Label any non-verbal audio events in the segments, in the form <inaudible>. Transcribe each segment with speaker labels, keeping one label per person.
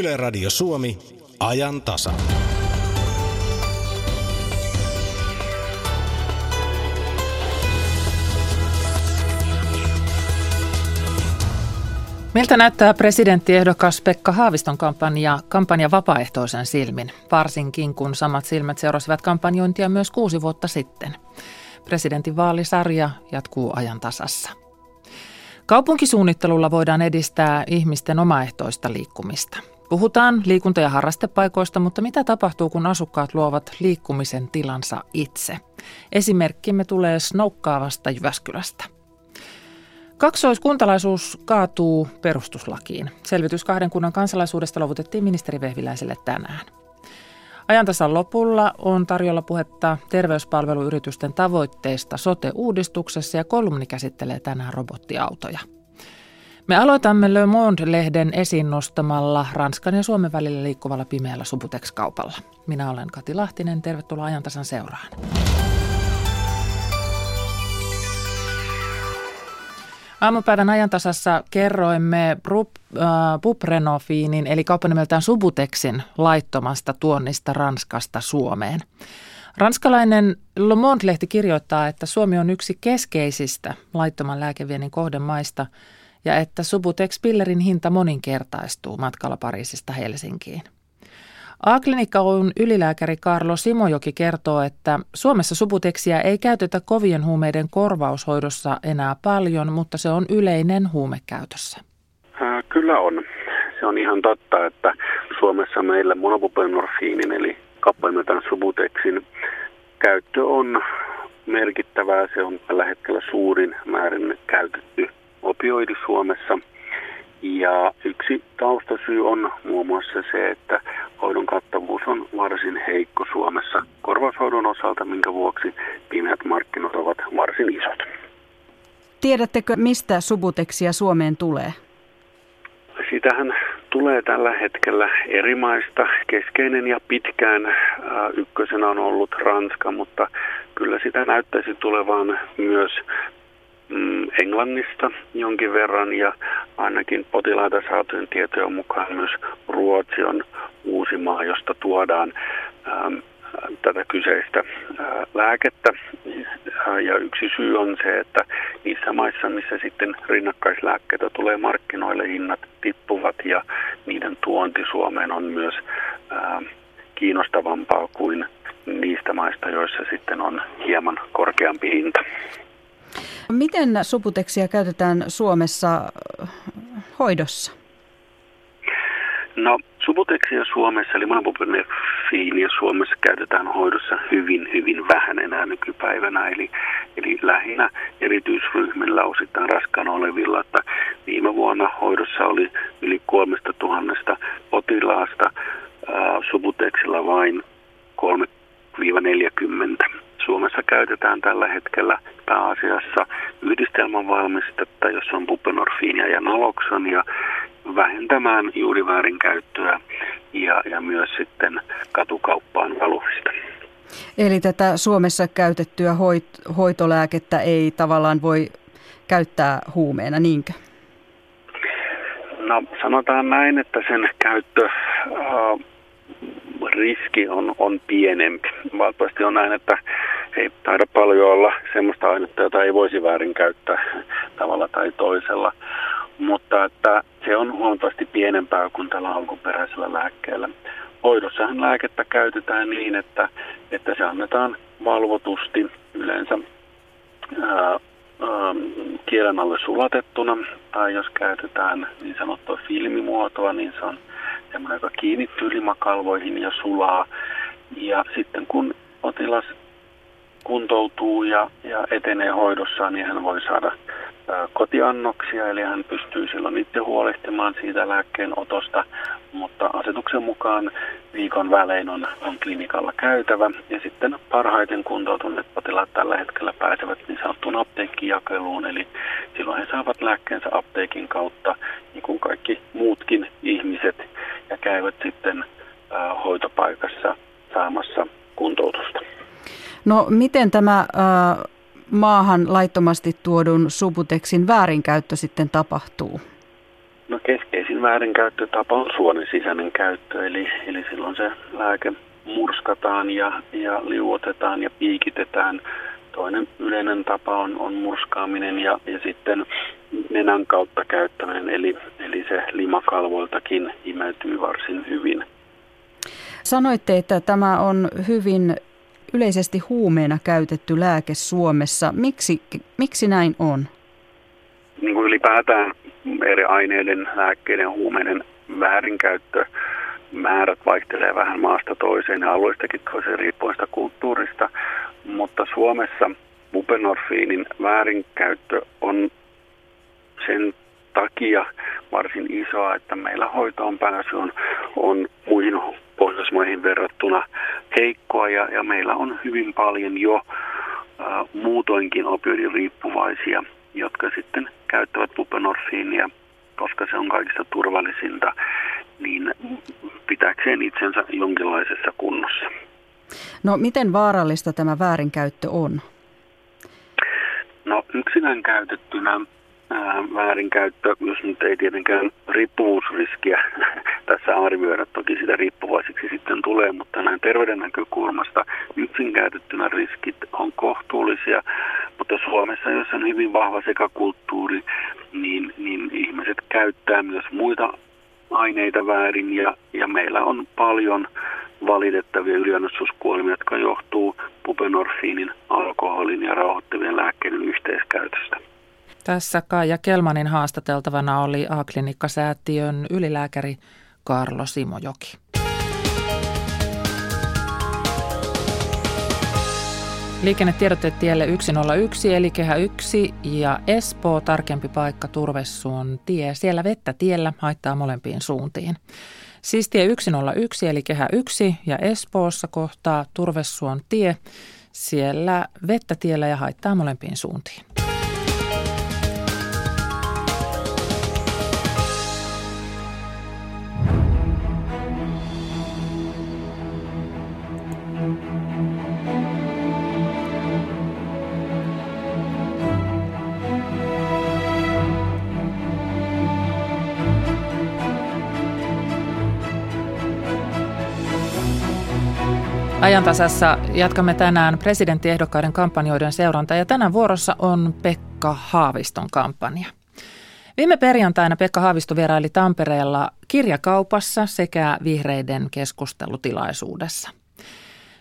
Speaker 1: Yle Radio Suomi, ajan tasa.
Speaker 2: Miltä näyttää presidenttiehdokas Pekka Haaviston kampanja, kampanja vapaaehtoisen silmin, varsinkin kun samat silmät seurasivat kampanjointia myös kuusi vuotta sitten. Presidentin vaalisarja jatkuu ajan tasassa. Kaupunkisuunnittelulla voidaan edistää ihmisten omaehtoista liikkumista. Puhutaan liikunta- ja harrastepaikoista, mutta mitä tapahtuu, kun asukkaat luovat liikkumisen tilansa itse? Esimerkkimme tulee Snoukkaavasta Jyväskylästä. Kaksoiskuntalaisuus kaatuu perustuslakiin. Selvitys kahden kunnan kansalaisuudesta luovutettiin ministeri Vehviläiselle tänään. Ajantasan lopulla on tarjolla puhetta terveyspalveluyritysten tavoitteista sote-uudistuksessa ja kolumni käsittelee tänään robottiautoja. Me aloitamme Le Monde-lehden esiin nostamalla Ranskan ja Suomen välillä liikkuvalla pimeällä Subutex-kaupalla. Minä olen Kati Lahtinen, tervetuloa ajantasan seuraan. Aamupäivän ajantasassa kerroimme Puprenofiinin eli kauppanimeltään Subutexin laittomasta tuonnista Ranskasta Suomeen. Ranskalainen Le Monde-lehti kirjoittaa, että Suomi on yksi keskeisistä laittoman lääkeviennin kohdemaista ja että Subutex-pillerin hinta moninkertaistuu matkalla Pariisista Helsinkiin – A-klinikka on ylilääkäri Karlo Simojoki kertoo, että Suomessa subuteksia ei käytetä kovien huumeiden korvaushoidossa enää paljon, mutta se on yleinen huumekäytössä.
Speaker 3: Kyllä on. Se on ihan totta, että Suomessa meillä monobuprenorfiinin eli kappaimeltaan subutexin käyttö on merkittävää. Se on tällä hetkellä suurin määrin käytetty opioidi Suomessa – ja yksi taustasyy on muun muassa se, että hoidon kattavuus on varsin heikko Suomessa korvaushoidon osalta, minkä vuoksi pimeät markkinat ovat varsin isot.
Speaker 4: Tiedättekö, mistä subuteksia Suomeen tulee?
Speaker 3: Sitähän tulee tällä hetkellä eri maista. Keskeinen ja pitkään äh, ykkösenä on ollut Ranska, mutta kyllä sitä näyttäisi tulevan myös mm, Englannista jonkin verran ja ainakin potilaita saatujen tietojen mukaan myös Ruotsi on uusi maa, josta tuodaan ähm, tätä kyseistä äh, lääkettä. Ja yksi syy on se, että niissä maissa, missä sitten rinnakkaislääkkeitä tulee markkinoille, hinnat tippuvat ja niiden tuonti Suomeen on myös äh, kiinnostavampaa kuin niistä maista, joissa sitten on hieman korkeampi hinta.
Speaker 4: Miten subuteksia käytetään Suomessa hoidossa?
Speaker 3: No, subuteksia Suomessa, eli monobuprenefiinia Suomessa käytetään hoidossa hyvin, hyvin vähän enää nykypäivänä. Eli, eli lähinnä erityisryhmillä osittain raskaana olevilla, että viime vuonna hoidossa oli yli kolmesta tuhannesta potilaasta, subuteksilla vain 3-40. Suomessa käytetään tällä hetkellä pääasiassa yhdistelmän valmistetta, jossa on buprenorfiinia ja naloksonia, vähentämään juuri väärinkäyttöä ja, ja myös sitten katukauppaan valumista.
Speaker 4: Eli tätä Suomessa käytettyä hoit- hoitolääkettä ei tavallaan voi käyttää huumeena, niinkö?
Speaker 3: No sanotaan näin, että sen käyttö äh, riski on, on pienempi. Valitettavasti on näin, että ei taida paljon olla semmoista ainetta, jota ei voisi väärinkäyttää tavalla tai toisella. Mutta että se on huomattavasti pienempää kuin tällä alkuperäisellä lääkkeellä. Hoidossahan lääkettä käytetään niin, että, että se annetaan valvotusti yleensä ää, kielen alle sulatettuna, tai jos käytetään niin sanottua filmimuotoa, niin se on semmoinen, joka kiinnittyy limakalvoihin ja sulaa. Ja sitten kun potilas kuntoutuu ja, ja etenee hoidossaan, niin hän voi saada kotiannoksia, eli hän pystyy silloin itse huolehtimaan siitä lääkkeen otosta, mutta asetuksen mukaan viikon välein on, on klinikalla käytävä. Ja sitten parhaiten kuntoutuneet potilaat tällä hetkellä pääsevät niin sanottuun apteekkijakeluun, eli silloin he saavat lääkkeensä apteekin kautta, niin kuin kaikki muutkin ihmiset, ja käyvät sitten ä, hoitopaikassa saamassa kuntoutusta.
Speaker 4: No miten tämä äh, maahan laittomasti tuodun Subuteksin väärinkäyttö sitten tapahtuu?
Speaker 3: No keskeisin väärinkäyttötapa on suonen sisäinen käyttö, eli, eli silloin se lääke murskataan ja, ja liuotetaan ja piikitetään. Toinen yleinen tapa on, on murskaaminen ja, ja sitten nenän kautta käyttäminen, eli, eli se limakalvoiltakin imeytyy varsin hyvin.
Speaker 4: Sanoitte, että tämä on hyvin yleisesti huumeena käytetty lääke Suomessa. Miksi, miksi näin on?
Speaker 3: Niin kuin ylipäätään eri aineiden, lääkkeiden, huumeiden väärinkäyttö määrät vaihtelee vähän maasta toiseen ja alueistakin toiseen riippuen sitä kulttuurista, mutta Suomessa bupenorfiinin väärinkäyttö on sen takia varsin isoa, että meillä hoitoon pääsy on, on muihin Pohjoismaihin verrattuna heikkoa ja, ja meillä on hyvin paljon jo ä, muutoinkin opioidiriippuvaisia, jotka sitten käyttävät bupenorfiinia, koska se on kaikista turvallisinta, niin pitääkseen itsensä jonkinlaisessa kunnossa.
Speaker 4: No miten vaarallista tämä väärinkäyttö on?
Speaker 3: No yksinään käytettynä väärinkäyttö, jos nyt ei tietenkään riippuvuusriskiä <laughs> tässä arvioida, toki sitä riippuvaiseksi sitten tulee, mutta näin terveyden näkökulmasta yksinkäytettynä riskit on kohtuullisia, mutta Suomessa, jossa on hyvin vahva sekakulttuuri, niin, niin ihmiset käyttää myös muita aineita väärin ja, ja meillä on paljon valitettavia yliannostuskuolemia, jotka johtuu pupenorfiinin, alkoholin ja rauhoittavien lääkkeiden yhteiskäytöstä.
Speaker 2: Tässä Kaija Kelmanin haastateltavana oli A-klinikkasäätiön ylilääkäri Karlo Simojoki. Liikennetiedotetielle 101 eli kehä 1 ja Espoo tarkempi paikka Turvesuon tie. Siellä vettä tiellä haittaa molempiin suuntiin. Siis tie 101 eli kehä 1 ja Espoossa kohtaa Turvesuon tie. Siellä vettä tiellä ja haittaa molempiin suuntiin. Ajantasassa jatkamme tänään presidenttiehdokkaiden kampanjoiden seuranta ja tänään vuorossa on Pekka Haaviston kampanja. Viime perjantaina Pekka Haavisto vieraili Tampereella kirjakaupassa sekä vihreiden keskustelutilaisuudessa.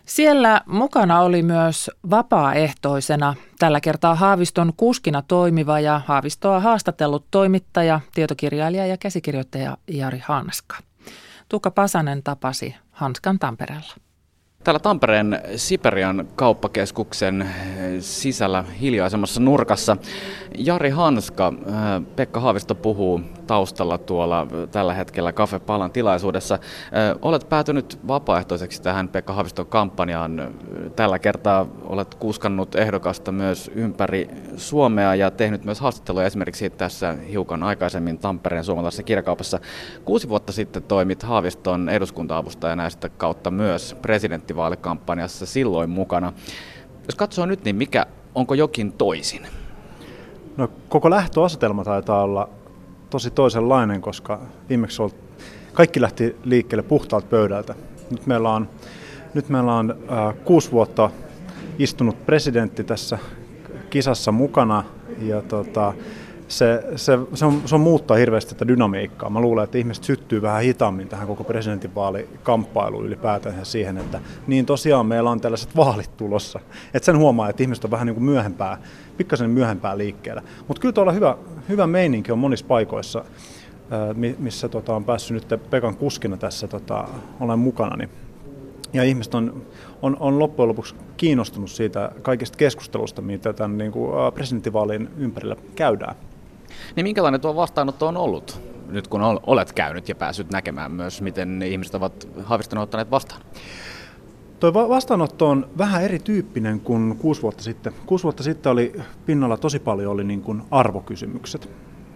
Speaker 2: Siellä mukana oli myös vapaaehtoisena tällä kertaa Haaviston kuskina toimiva ja Haavistoa haastatellut toimittaja, tietokirjailija ja käsikirjoittaja Jari Hanska. Tuukka Pasanen tapasi Hanskan Tampereella.
Speaker 5: Täällä Tampereen Siperian kauppakeskuksen sisällä hiljaisemmassa nurkassa Jari Hanska, äh, Pekka Haavisto puhuu taustalla tuolla tällä hetkellä Cafe Palan tilaisuudessa. Äh, olet päätynyt vapaaehtoiseksi tähän Pekka Haaviston kampanjaan. Tällä kertaa olet kuskannut ehdokasta myös ympäri Suomea ja tehnyt myös haastatteluja esimerkiksi tässä hiukan aikaisemmin Tampereen suomalaisessa kirjakaupassa. Kuusi vuotta sitten toimit Haaviston eduskunta-avustajana ja sitä kautta myös presidenttivaalikampanjassa silloin mukana. Jos katsoo nyt, niin mikä, onko jokin toisin?
Speaker 6: No, koko lähtöasetelma taitaa olla tosi toisenlainen, koska viimeksi ollut, kaikki lähti liikkeelle puhtaalta pöydältä. Nyt meillä on, nyt meillä on äh, kuusi vuotta istunut presidentti tässä kisassa mukana ja tota, se, se, se, on, se on muuttaa hirveästi tätä dynamiikkaa. Mä luulen, että ihmiset syttyy vähän hitaammin tähän koko presidentinvaalikamppailuun ylipäätään siihen, että niin tosiaan meillä on tällaiset vaalit tulossa. Että sen huomaa, että ihmiset on vähän niin kuin myöhempää, pikkasen myöhempää liikkeellä. Mutta kyllä tuolla hyvä, hyvä meininki on monissa paikoissa, missä tota, on päässyt nyt Pekan kuskina tässä tota, olen mukana. Niin ja ihmiset on, on, on loppujen lopuksi kiinnostunut siitä kaikista keskustelusta, mitä tämän niin kuin presidenttivaalien ympärillä käydään.
Speaker 5: Niin minkälainen tuo vastaanotto on ollut, nyt kun olet käynyt ja päässyt näkemään myös, miten ihmiset ovat Haaviston ottaneet vastaan?
Speaker 6: Tuo vastaanotto on vähän erityyppinen kuin kuusi vuotta sitten. Kuusi vuotta sitten oli pinnalla tosi paljon oli niin kuin arvokysymykset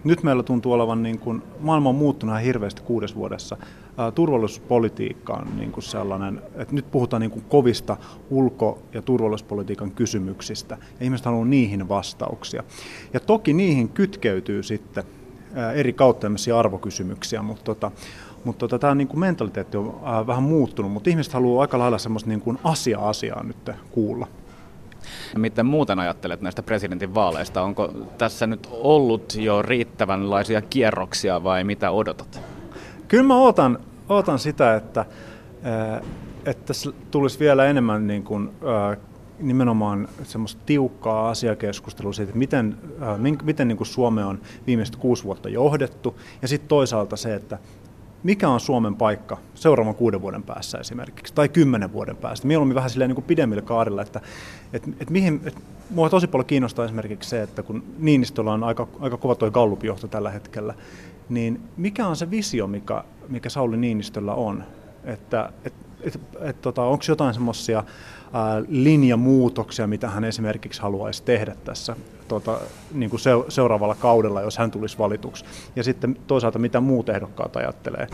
Speaker 6: nyt meillä tuntuu olevan, niin kuin, maailma on muuttunut hirveästi kuudes vuodessa. Turvallisuuspolitiikka on niin kuin sellainen, että nyt puhutaan niin kuin kovista ulko- ja turvallisuuspolitiikan kysymyksistä, ja ihmiset haluaa niihin vastauksia. Ja toki niihin kytkeytyy sitten eri kautta arvokysymyksiä, mutta tota, mutta tota, tämä niin kuin mentaliteetti on äh, vähän muuttunut, mutta ihmiset haluaa aika lailla semmoista niin kuin asia-asiaa nyt kuulla.
Speaker 5: Miten muuten ajattelet näistä presidentin vaaleista? Onko tässä nyt ollut jo riittävänlaisia kierroksia vai mitä odotat?
Speaker 6: Kyllä mä odotan, odotan sitä, että, äh, että tässä tulisi vielä enemmän niin kuin, äh, nimenomaan semmoista tiukkaa asiakeskustelua siitä, että miten, miten niin kuin Suome on viimeiset kuusi vuotta johdettu, ja sitten toisaalta se, että mikä on Suomen paikka seuraavan kuuden vuoden päässä esimerkiksi, tai kymmenen vuoden päästä. Mieluummin vähän silleen niin kuin pidemmillä kaarilla, että et, et mihin, et, mua tosi paljon kiinnostaa esimerkiksi se, että kun Niinistöllä on aika, aika kova tuo Gallup-johto tällä hetkellä, niin mikä on se visio, mikä, mikä Sauli Niinistöllä on? Että et, et, et, tota, onko jotain semmoisia linjamuutoksia, mitä hän esimerkiksi haluaisi tehdä tässä tota, niin kuin seuraavalla kaudella, jos hän tulisi valituksi. Ja sitten toisaalta, mitä muut ehdokkaat ajattelee.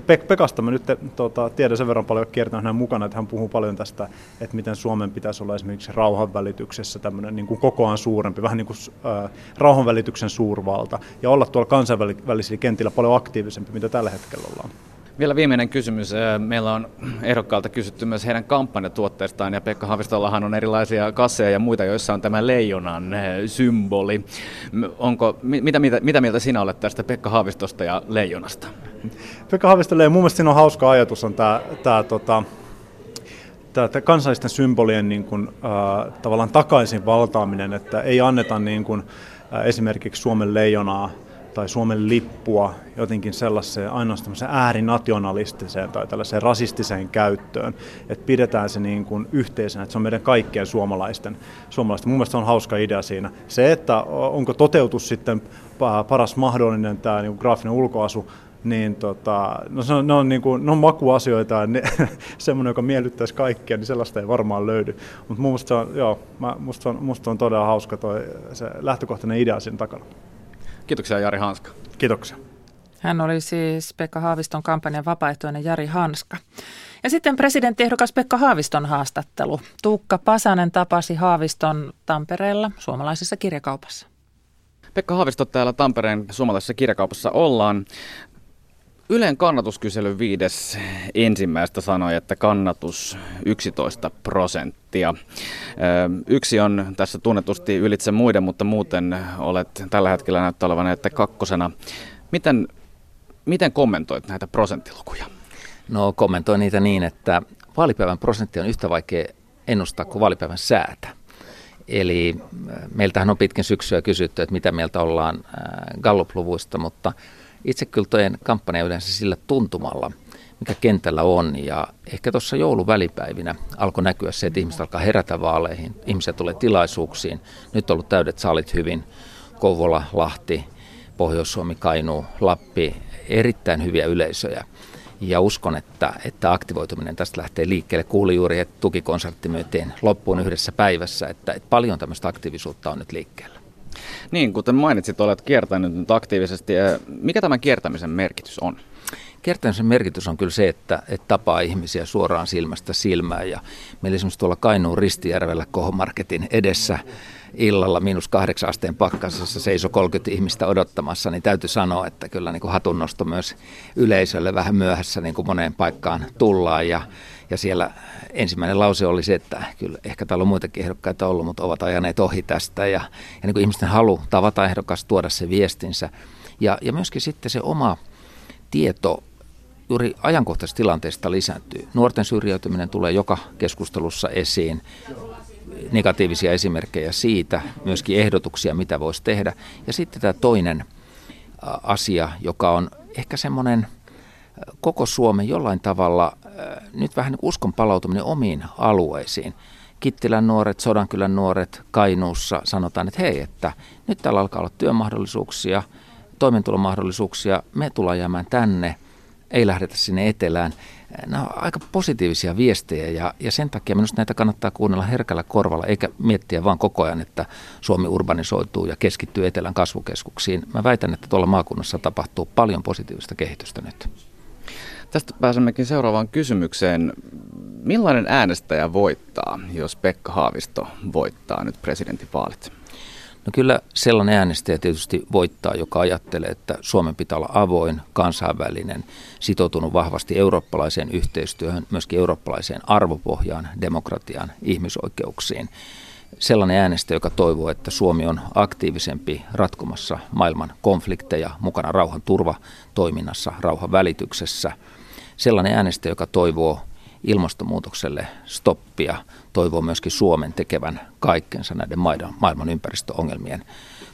Speaker 6: Pek- Pekasta mä nyt tota, tiedän sen verran paljon kiertänyt hänen mukana, että hän puhuu paljon tästä, että miten Suomen pitäisi olla esimerkiksi rauhanvälityksessä tämmöinen niin kuin kokoaan suurempi, vähän niin kuin äh, rauhanvälityksen suurvalta, ja olla tuolla kansainvälisillä kentillä paljon aktiivisempi, mitä tällä hetkellä ollaan.
Speaker 5: Vielä viimeinen kysymys. Meillä on ehdokkaalta kysytty myös heidän kampanjatuotteistaan ja Pekka Havistollahan on erilaisia kasseja ja muita, joissa on tämä leijonan symboli. Onko, mitä, mitä, mitä mieltä sinä olet tästä Pekka Haavistosta ja leijonasta?
Speaker 6: Pekka Haavistolle ja mun mielestä siinä on hauska ajatus on tämä, tämä tota, tämä kansallisten symbolien niin kuin, tavallaan takaisin valtaaminen, että ei anneta niin kuin, esimerkiksi Suomen leijonaa tai Suomen lippua jotenkin sellaiseen ainoastaan äärinationalistiseen tai tällaiseen rasistiseen käyttöön, että pidetään se niin kuin yhteisenä, että se on meidän kaikkien suomalaisten. suomalaisten. Mun mielestä se on hauska idea siinä. Se, että onko toteutus sitten paras mahdollinen tämä niin graafinen ulkoasu, niin tota, no se on, ne, on, niin kuin, ne on makuasioita ja ne, <laughs> semmoinen, joka miellyttäisi kaikkia, niin sellaista ei varmaan löydy. Mutta musta se on, joo, musta on, musta on todella hauska toi, se lähtökohtainen idea siinä takana.
Speaker 5: Kiitoksia Jari Hanska.
Speaker 6: Kiitoksia.
Speaker 2: Hän oli siis Pekka Haaviston kampanjan vapaaehtoinen Jari Hanska. Ja sitten presidenttiehdokas Pekka Haaviston haastattelu. Tuukka Pasanen tapasi Haaviston Tampereella suomalaisessa kirjakaupassa.
Speaker 5: Pekka Haavisto täällä Tampereen suomalaisessa kirjakaupassa ollaan. Ylen kannatuskysely viides ensimmäistä sanoi, että kannatus 11 prosenttia. Yksi on tässä tunnetusti ylitse muiden, mutta muuten olet tällä hetkellä näyttää olevan että kakkosena. Miten, miten kommentoit näitä prosenttilukuja?
Speaker 7: No kommentoin niitä niin, että vaalipäivän prosentti on yhtä vaikea ennustaa kuin vaalipäivän säätä. Eli meiltähän on pitkin syksyä kysytty, että mitä mieltä ollaan Gallup-luvuista, mutta – itse kyllä tojen kampanja yleensä sillä tuntumalla, mikä kentällä on. Ja ehkä tuossa jouluvälipäivinä alkoi näkyä se, että ihmiset alkaa herätä vaaleihin, ihmiset tulee tilaisuuksiin. Nyt on ollut täydet salit hyvin. Kouvola, Lahti, Pohjois-Suomi, Kainuu, Lappi, erittäin hyviä yleisöjä. Ja uskon, että, että aktivoituminen tästä lähtee liikkeelle. Kuuli juuri, että tukikonsertti myytiin loppuun yhdessä päivässä, että, että paljon tämmöistä aktiivisuutta on nyt liikkeellä.
Speaker 5: Niin, kuten mainitsit, olet kiertänyt nyt aktiivisesti. Mikä tämän kiertämisen merkitys on?
Speaker 7: Kiertämisen merkitys on kyllä se, että, että tapaa ihmisiä suoraan silmästä silmään. Ja meillä esimerkiksi tuolla Kainuun Ristijärvellä Kohomarketin edessä illalla miinus kahdeksan asteen pakkasessa seisoi 30 ihmistä odottamassa, niin täytyy sanoa, että kyllä niin kuin hatunnosto myös yleisölle vähän myöhässä niin kuin moneen paikkaan tullaan. Ja, ja siellä ensimmäinen lause oli se, että kyllä ehkä täällä on muitakin ehdokkaita ollut, mutta ovat ajaneet ohi tästä. Ja, ja niin kuin ihmisten halu tavata ehdokas, tuoda se viestinsä. Ja, ja myöskin sitten se oma tieto juuri ajankohtaisesta tilanteesta lisääntyy. Nuorten syrjäytyminen tulee joka keskustelussa esiin negatiivisia esimerkkejä siitä, myöskin ehdotuksia, mitä voisi tehdä. Ja sitten tämä toinen asia, joka on ehkä semmoinen koko Suomen jollain tavalla nyt vähän niin uskon palautuminen omiin alueisiin. Kittilän nuoret, Sodankylän nuoret Kainuussa sanotaan, että hei, että nyt täällä alkaa olla työmahdollisuuksia, toimeentulomahdollisuuksia, me tullaan jäämään tänne, ei lähdetä sinne etelään nämä ovat aika positiivisia viestejä ja, ja sen takia minusta näitä kannattaa kuunnella herkällä korvalla eikä miettiä vaan koko ajan, että Suomi urbanisoituu ja keskittyy etelän kasvukeskuksiin. Mä väitän, että tuolla maakunnassa tapahtuu paljon positiivista kehitystä nyt.
Speaker 5: Tästä pääsemmekin seuraavaan kysymykseen. Millainen äänestäjä voittaa, jos Pekka Haavisto voittaa nyt presidentinvaalit?
Speaker 7: No kyllä sellainen äänestäjä tietysti voittaa, joka ajattelee, että Suomen pitää olla avoin, kansainvälinen, sitoutunut vahvasti eurooppalaiseen yhteistyöhön, myöskin eurooppalaiseen arvopohjaan, demokratiaan, ihmisoikeuksiin. Sellainen äänestäjä, joka toivoo, että Suomi on aktiivisempi ratkomassa maailman konflikteja, mukana rauhan turvatoiminnassa, rauhan välityksessä. Sellainen äänestäjä, joka toivoo ilmastonmuutokselle stoppia, toivoo myöskin Suomen tekevän kaikkensa näiden maailman ympäristöongelmien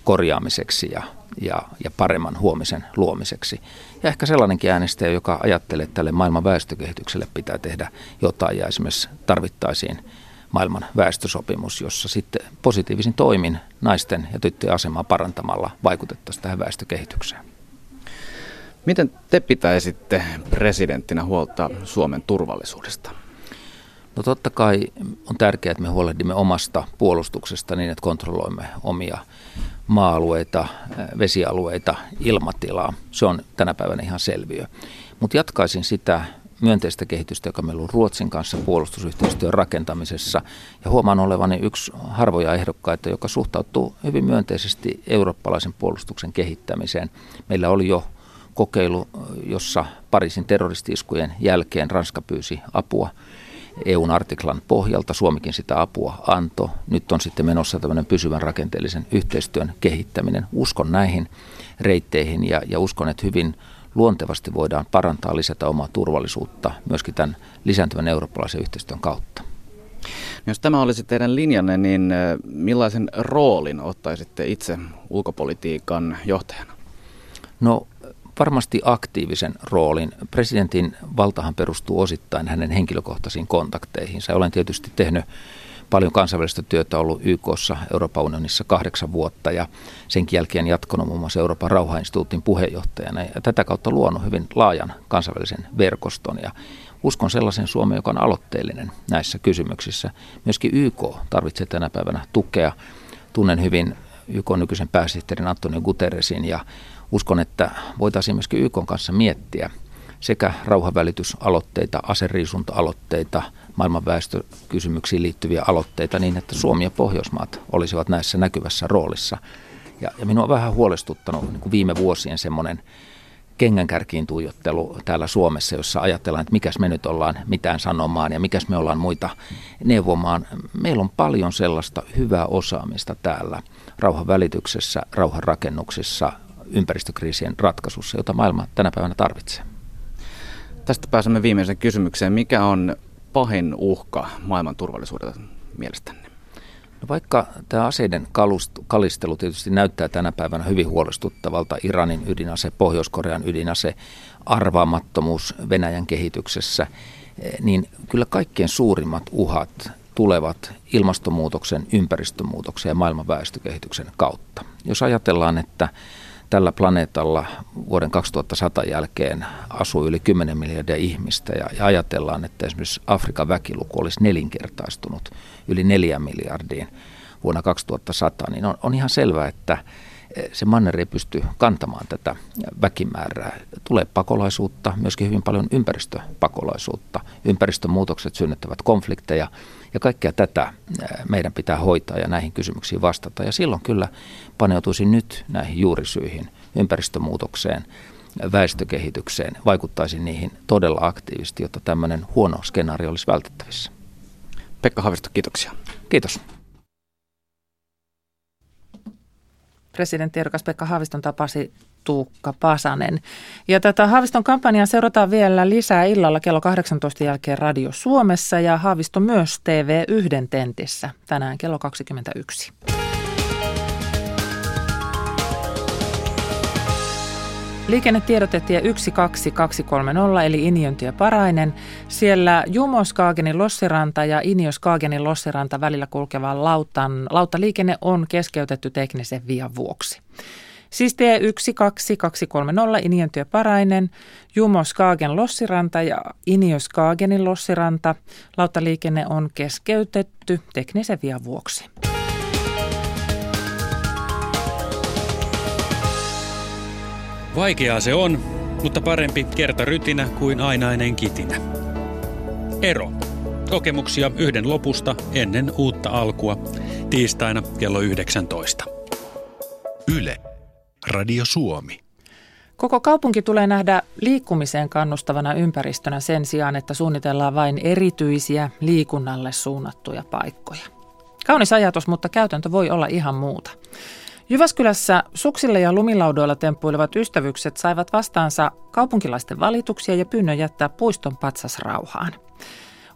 Speaker 7: korjaamiseksi ja, ja, ja paremman huomisen luomiseksi. Ja ehkä sellainenkin äänestäjä, joka ajattelee, että tälle maailman väestökehitykselle pitää tehdä jotain ja esimerkiksi tarvittaisiin maailman väestösopimus, jossa sitten positiivisin toimin naisten ja tyttöjen asemaa parantamalla vaikutettaisiin tähän väestökehitykseen.
Speaker 5: Miten te pitäisitte presidenttinä huolta Suomen turvallisuudesta?
Speaker 7: No totta kai on tärkeää, että me huolehdimme omasta puolustuksesta niin, että kontrolloimme omia maa-alueita, vesialueita, ilmatilaa. Se on tänä päivänä ihan selviö. Mutta jatkaisin sitä myönteistä kehitystä, joka meillä on Ruotsin kanssa puolustusyhteistyön rakentamisessa. Ja huomaan olevani yksi harvoja ehdokkaita, joka suhtautuu hyvin myönteisesti eurooppalaisen puolustuksen kehittämiseen. Meillä oli jo kokeilu, jossa Pariisin terroristiskujen jälkeen Ranska pyysi apua EUn artiklan pohjalta. Suomikin sitä apua antoi. Nyt on sitten menossa tämmöinen pysyvän rakenteellisen yhteistyön kehittäminen. Uskon näihin reitteihin ja, ja uskon, että hyvin luontevasti voidaan parantaa, lisätä omaa turvallisuutta myöskin tämän lisääntyvän eurooppalaisen yhteistyön kautta.
Speaker 5: Jos tämä olisi teidän linjanne, niin millaisen roolin ottaisitte itse ulkopolitiikan johtajana?
Speaker 7: No varmasti aktiivisen roolin. Presidentin valtahan perustuu osittain hänen henkilökohtaisiin kontakteihinsa. Olen tietysti tehnyt paljon kansainvälistä työtä ollut YKssa Euroopan unionissa kahdeksan vuotta ja sen jälkeen jatkanut muun muassa Euroopan rauhainstituutin puheenjohtajana ja tätä kautta luonut hyvin laajan kansainvälisen verkoston ja uskon sellaisen Suomen, joka on aloitteellinen näissä kysymyksissä. Myöskin YK tarvitsee tänä päivänä tukea. Tunnen hyvin YK nykyisen pääsihteerin Antonio Guterresin ja uskon, että voitaisiin myöskin YK kanssa miettiä sekä rauhanvälitysaloitteita, aseriisunta-aloitteita, maailman väestökysymyksiin liittyviä aloitteita niin, että Suomi ja Pohjoismaat olisivat näissä näkyvässä roolissa. Ja, ja minua on vähän huolestuttanut niin kuin viime vuosien semmoinen kengänkärkiin tuijottelu täällä Suomessa, jossa ajatellaan, että mikäs me nyt ollaan mitään sanomaan ja mikäs me ollaan muita neuvomaan. Meillä on paljon sellaista hyvää osaamista täällä rauhan välityksessä, rauhan rakennuksissa, ympäristökriisien ratkaisussa, jota maailma tänä päivänä tarvitsee.
Speaker 5: Tästä pääsemme viimeiseen kysymykseen. Mikä on pahin uhka maailman turvallisuudelle mielestänne?
Speaker 7: No vaikka tämä aseiden kalistelu tietysti näyttää tänä päivänä hyvin huolestuttavalta, Iranin ydinase, Pohjois-Korean ydinase, arvaamattomuus Venäjän kehityksessä, eh, niin kyllä kaikkein suurimmat uhat tulevat ilmastonmuutoksen, ympäristömuutoksen ja maailman väestökehityksen kautta. Jos ajatellaan, että tällä planeetalla vuoden 2100 jälkeen asuu yli 10 miljardia ihmistä ja, ja ajatellaan, että esimerkiksi Afrikan väkiluku olisi nelinkertaistunut yli 4 miljardiin vuonna 2100, niin on, on ihan selvää, että se manner ei pysty kantamaan tätä väkimäärää. Tulee pakolaisuutta, myöskin hyvin paljon ympäristöpakolaisuutta. Ympäristömuutokset synnyttävät konflikteja ja kaikkea tätä meidän pitää hoitaa ja näihin kysymyksiin vastata. Ja silloin kyllä paneutuisin nyt näihin juurisyihin, ympäristömuutokseen, väestökehitykseen, vaikuttaisin niihin todella aktiivisesti, jotta tämmöinen huono skenaario olisi vältettävissä.
Speaker 5: Pekka Havisto, kiitoksia.
Speaker 7: Kiitos.
Speaker 2: Presidentti ehdokas Pekka Haaviston tapasi Tuukka Pasanen. Ja tätä Haaviston kampanjaa seurataan vielä lisää illalla kello 18 jälkeen Radio Suomessa ja Haavisto myös TV1 tentissä tänään kello 21. Liikennetiedotetie 12230 eli Iniontie Parainen. Siellä Jumoskaagenin Lossiranta ja Inioskaagenin Lossiranta välillä kulkeva lautan, lauttaliikenne on keskeytetty teknisen vian vuoksi. Siis tie 12230 Inientyö Parainen, Jumo Skaagen Lossiranta ja Inio Skaagenin Lossiranta. Lauttaliikenne on keskeytetty teknisen vian vuoksi.
Speaker 8: Vaikeaa se on, mutta parempi kertarytinä kuin ainainen kitinä. Ero. Kokemuksia yhden lopusta ennen uutta alkua tiistaina kello 19.
Speaker 1: Yle. Radio Suomi.
Speaker 2: Koko kaupunki tulee nähdä liikkumiseen kannustavana ympäristönä sen sijaan, että suunnitellaan vain erityisiä liikunnalle suunnattuja paikkoja. Kaunis ajatus, mutta käytäntö voi olla ihan muuta. Jyväskylässä suksille ja lumilaudoilla temppuilevat ystävykset saivat vastaansa kaupunkilaisten valituksia ja pyynnön jättää puiston patsas rauhaan.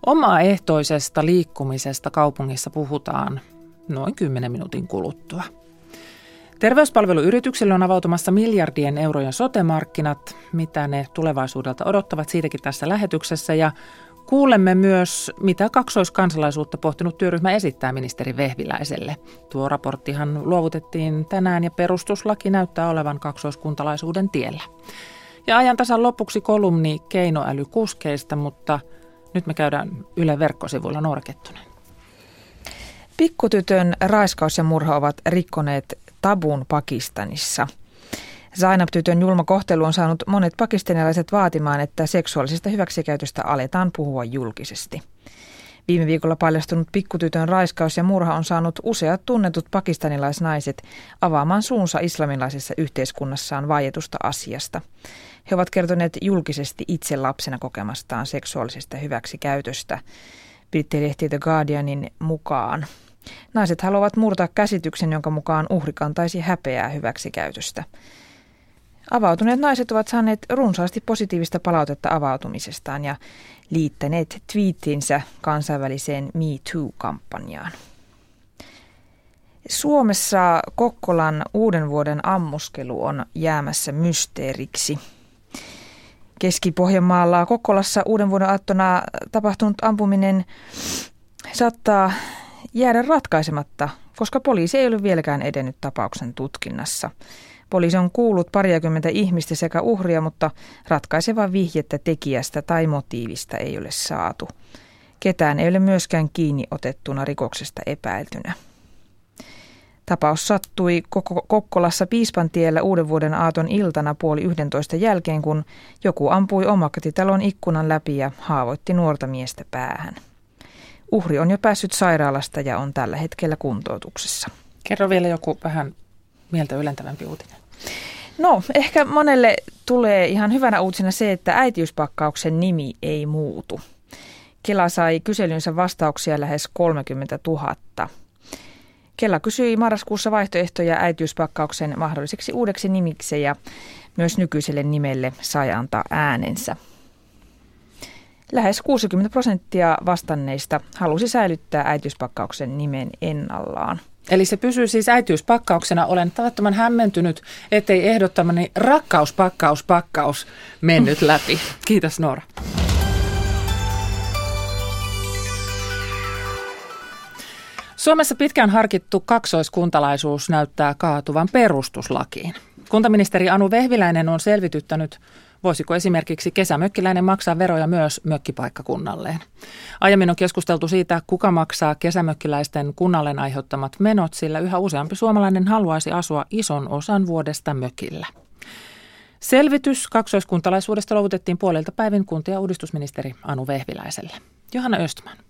Speaker 2: Omaehtoisesta liikkumisesta kaupungissa puhutaan noin 10 minuutin kuluttua. Terveyspalveluyrityksille on avautumassa miljardien eurojen sotemarkkinat, mitä ne tulevaisuudelta odottavat siitäkin tässä lähetyksessä ja Kuulemme myös, mitä kaksoiskansalaisuutta pohtinut työryhmä esittää ministeri Vehviläiselle. Tuo raporttihan luovutettiin tänään ja perustuslaki näyttää olevan kaksoiskuntalaisuuden tiellä. Ja ajan tasan lopuksi kolumni keinoälykuskeista, mutta nyt me käydään Yle verkkosivuilla Noora Kettunen.
Speaker 9: Pikkutytön raiskaus ja murha ovat rikkoneet tabun Pakistanissa – Zainab-tytön julma kohtelu on saanut monet pakistanilaiset vaatimaan, että seksuaalisesta hyväksikäytöstä aletaan puhua julkisesti. Viime viikolla paljastunut pikkutytön raiskaus ja murha on saanut useat tunnetut pakistanilaisnaiset avaamaan suunsa islamilaisessa yhteiskunnassaan vaietusta asiasta. He ovat kertoneet julkisesti itse lapsena kokemastaan seksuaalisesta hyväksikäytöstä. Brittilehti The Guardianin mukaan. Naiset haluavat murtaa käsityksen, jonka mukaan uhri kantaisi häpeää hyväksikäytöstä. Avautuneet naiset ovat saaneet runsaasti positiivista palautetta avautumisestaan ja liittäneet twiittinsä kansainväliseen Me Too-kampanjaan. Suomessa Kokkolan uuden vuoden ammuskelu on jäämässä mysteeriksi. Keski-Pohjanmaalla Kokkolassa uuden vuoden aattona tapahtunut ampuminen saattaa jäädä ratkaisematta, koska poliisi ei ole vieläkään edennyt tapauksen tutkinnassa. Poliisi on kuullut pariakymmentä ihmistä sekä uhria, mutta ratkaisevaa vihjettä tekijästä tai motiivista ei ole saatu. Ketään ei ole myöskään kiinni otettuna rikoksesta epäiltynä. Tapaus sattui Kokkolassa Piispantiellä uuden vuoden aaton iltana puoli yhdentoista jälkeen, kun joku ampui omakotitalon ikkunan läpi ja haavoitti nuorta miestä päähän. Uhri on jo päässyt sairaalasta ja on tällä hetkellä kuntoutuksessa.
Speaker 2: Kerro vielä joku vähän mieltä ylentävämpi uutinen?
Speaker 9: No, ehkä monelle tulee ihan hyvänä uutisena se, että äitiyspakkauksen nimi ei muutu. Kela sai kyselynsä vastauksia lähes 30 000. Kela kysyi marraskuussa vaihtoehtoja äitiyspakkauksen mahdolliseksi uudeksi nimiksi ja myös nykyiselle nimelle sai antaa äänensä. Lähes 60 prosenttia vastanneista halusi säilyttää äitiyspakkauksen nimen ennallaan.
Speaker 2: Eli se pysyy siis äitiyspakkauksena. Olen tavattoman hämmentynyt, ettei ehdottamani rakkauspakkaus pakkaus mennyt läpi. Kiitos Noora. Suomessa pitkään harkittu kaksoiskuntalaisuus näyttää kaatuvan perustuslakiin. Kuntaministeri Anu Vehviläinen on selvityttänyt Voisiko esimerkiksi kesämökkiläinen maksaa veroja myös mökkipaikkakunnalleen? Aiemmin on keskusteltu siitä, kuka maksaa kesämökkiläisten kunnalleen aiheuttamat menot, sillä yhä useampi suomalainen haluaisi asua ison osan vuodesta mökillä. Selvitys kaksoiskuntalaisuudesta luovutettiin puolelta päivin ja uudistusministeri Anu Vehviläiselle. Johanna Östman.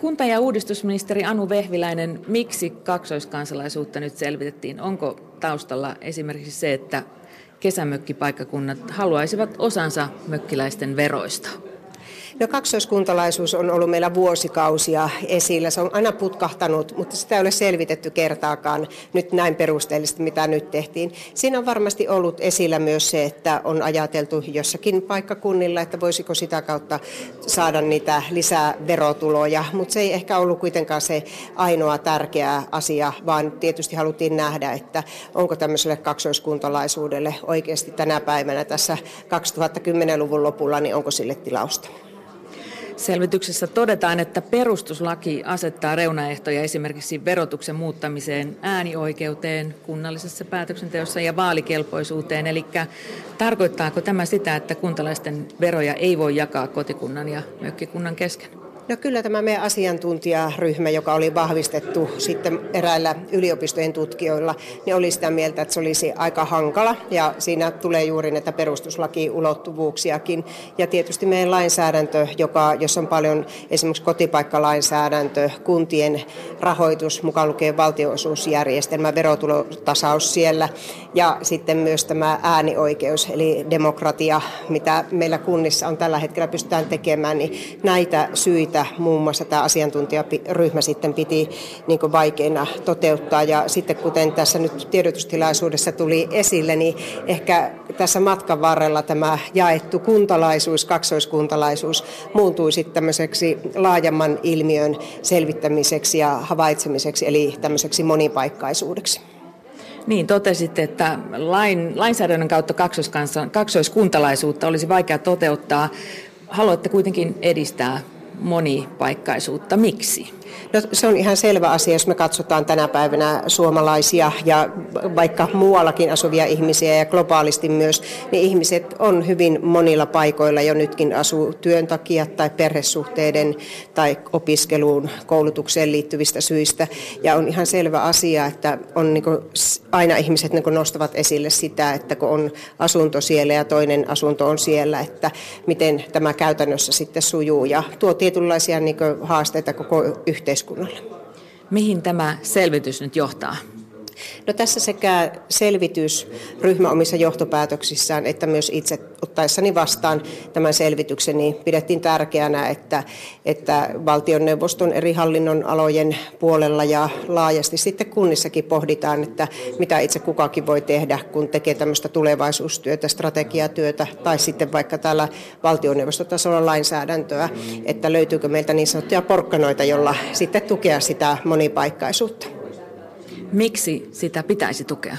Speaker 10: Kunta- ja uudistusministeri Anu Vehviläinen, miksi kaksoiskansalaisuutta nyt selvitettiin? Onko taustalla esimerkiksi se, että kesämökkipaikkakunnat haluaisivat osansa mökkiläisten veroista?
Speaker 11: No kaksoiskuntalaisuus on ollut meillä vuosikausia esillä. Se on aina putkahtanut, mutta sitä ei ole selvitetty kertaakaan nyt näin perusteellisesti, mitä nyt tehtiin. Siinä on varmasti ollut esillä myös se, että on ajateltu jossakin paikkakunnilla, että voisiko sitä kautta saada niitä lisää verotuloja, mutta se ei ehkä ollut kuitenkaan se ainoa tärkeä asia, vaan tietysti haluttiin nähdä, että onko tämmöiselle kaksoiskuntalaisuudelle oikeasti tänä päivänä tässä 2010-luvun lopulla, niin onko sille tilausta.
Speaker 10: Selvityksessä todetaan, että perustuslaki asettaa reunaehtoja esimerkiksi verotuksen muuttamiseen, äänioikeuteen, kunnallisessa päätöksenteossa ja vaalikelpoisuuteen. Eli tarkoittaako tämä sitä, että kuntalaisten veroja ei voi jakaa kotikunnan ja mökkikunnan kesken?
Speaker 11: No kyllä tämä meidän asiantuntijaryhmä, joka oli vahvistettu sitten eräillä yliopistojen tutkijoilla, niin oli sitä mieltä, että se olisi aika hankala ja siinä tulee juuri näitä perustuslakiulottuvuuksiakin. Ja tietysti meidän lainsäädäntö, joka, jos on paljon esimerkiksi kotipaikkalainsäädäntö, kuntien rahoitus, mukaan lukee valtionosuusjärjestelmä, verotulotasaus siellä ja sitten myös tämä äänioikeus eli demokratia, mitä meillä kunnissa on tällä hetkellä pystytään tekemään, niin näitä syitä muun muassa tämä asiantuntijaryhmä sitten piti niin vaikeina toteuttaa. Ja sitten kuten tässä nyt tiedotustilaisuudessa tuli esille, niin ehkä tässä matkan varrella tämä jaettu kuntalaisuus, kaksoiskuntalaisuus muuntui sitten tämmöiseksi laajemman ilmiön selvittämiseksi ja havaitsemiseksi, eli tämmöiseksi monipaikkaisuudeksi.
Speaker 10: Niin, totesitte, että lain, lainsäädännön kautta kaksoiskuntalaisuutta olisi vaikea toteuttaa. Haluatte kuitenkin edistää monipaikkaisuutta. Miksi?
Speaker 11: No, se on ihan selvä asia, jos me katsotaan tänä päivänä suomalaisia ja vaikka muuallakin asuvia ihmisiä ja globaalisti myös, niin ihmiset on hyvin monilla paikoilla jo nytkin asuu työn takia tai perhesuhteiden tai opiskeluun, koulutukseen liittyvistä syistä. Ja on ihan selvä asia, että on niin aina ihmiset niin nostavat esille sitä, että kun on asunto siellä ja toinen asunto on siellä, että miten tämä käytännössä sitten sujuu. Ja tuo tietynlaisia niin haasteita koko yhteiskunnalle.
Speaker 10: Mihin tämä selvitys nyt johtaa?
Speaker 11: No tässä sekä selvitysryhmä omissa johtopäätöksissään että myös itse ottaessani vastaan tämän selvityksen, niin pidettiin tärkeänä, että, että valtioneuvoston eri hallinnon alojen puolella ja laajasti sitten kunnissakin pohditaan, että mitä itse kukakin voi tehdä, kun tekee tämmöistä tulevaisuustyötä, strategiatyötä tai sitten vaikka täällä valtioneuvostotasolla lainsäädäntöä, että löytyykö meiltä niin sanottuja porkkanoita, jolla sitten tukea sitä monipaikkaisuutta.
Speaker 10: Miksi sitä pitäisi tukea?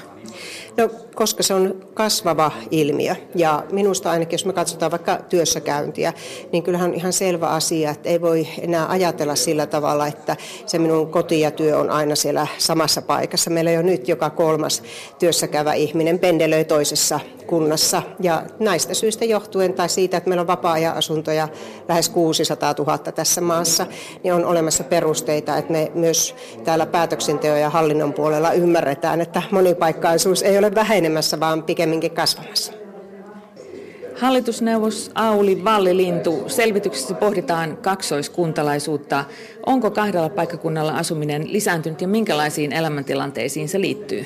Speaker 11: No, koska se on kasvava ilmiö. Ja minusta ainakin, jos me katsotaan vaikka työssäkäyntiä, niin kyllähän on ihan selvä asia, että ei voi enää ajatella sillä tavalla, että se minun koti ja työ on aina siellä samassa paikassa. Meillä jo nyt joka kolmas työssäkävä ihminen pendelöi toisessa kunnassa. Ja näistä syistä johtuen, tai siitä, että meillä on vapaa-ajan asuntoja lähes 600 000 tässä maassa, niin on olemassa perusteita, että me myös täällä päätöksenteon ja hallinnon puolella ymmärretään, että monipaikkaisuus ei ole vähenemässä, vaan pikemminkin kasvamassa.
Speaker 10: Hallitusneuvos Auli Vallilintu, selvityksessä pohditaan kaksoiskuntalaisuutta. Onko kahdella paikkakunnalla asuminen lisääntynyt ja minkälaisiin elämäntilanteisiin se liittyy?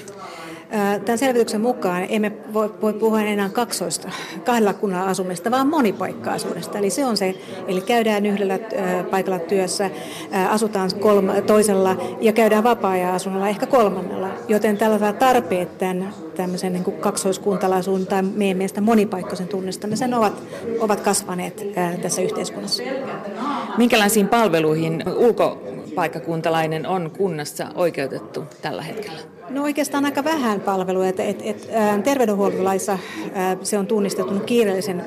Speaker 12: Tämän selvityksen mukaan emme voi, puhua enää kaksoista, kahdella kunnalla asumista, vaan monipaikka-asuudesta. Eli se on se, eli käydään yhdellä paikalla työssä, asutaan kolma, toisella ja käydään vapaa-ajan asunnolla ehkä kolmannella. Joten tällä tarpeet tämän tämmöisen niin kaksoiskuntalaisuuden tai meidän mielestä monipaikkaisen tunnistamisen ovat, ovat kasvaneet tässä yhteiskunnassa.
Speaker 10: Minkälaisiin palveluihin ulkopaikkakuntalainen on kunnassa oikeutettu tällä hetkellä?
Speaker 12: No oikeastaan aika vähän palveluja. Et, et, et, terveydenhuoltolaissa se on tunnistettu kiireellisen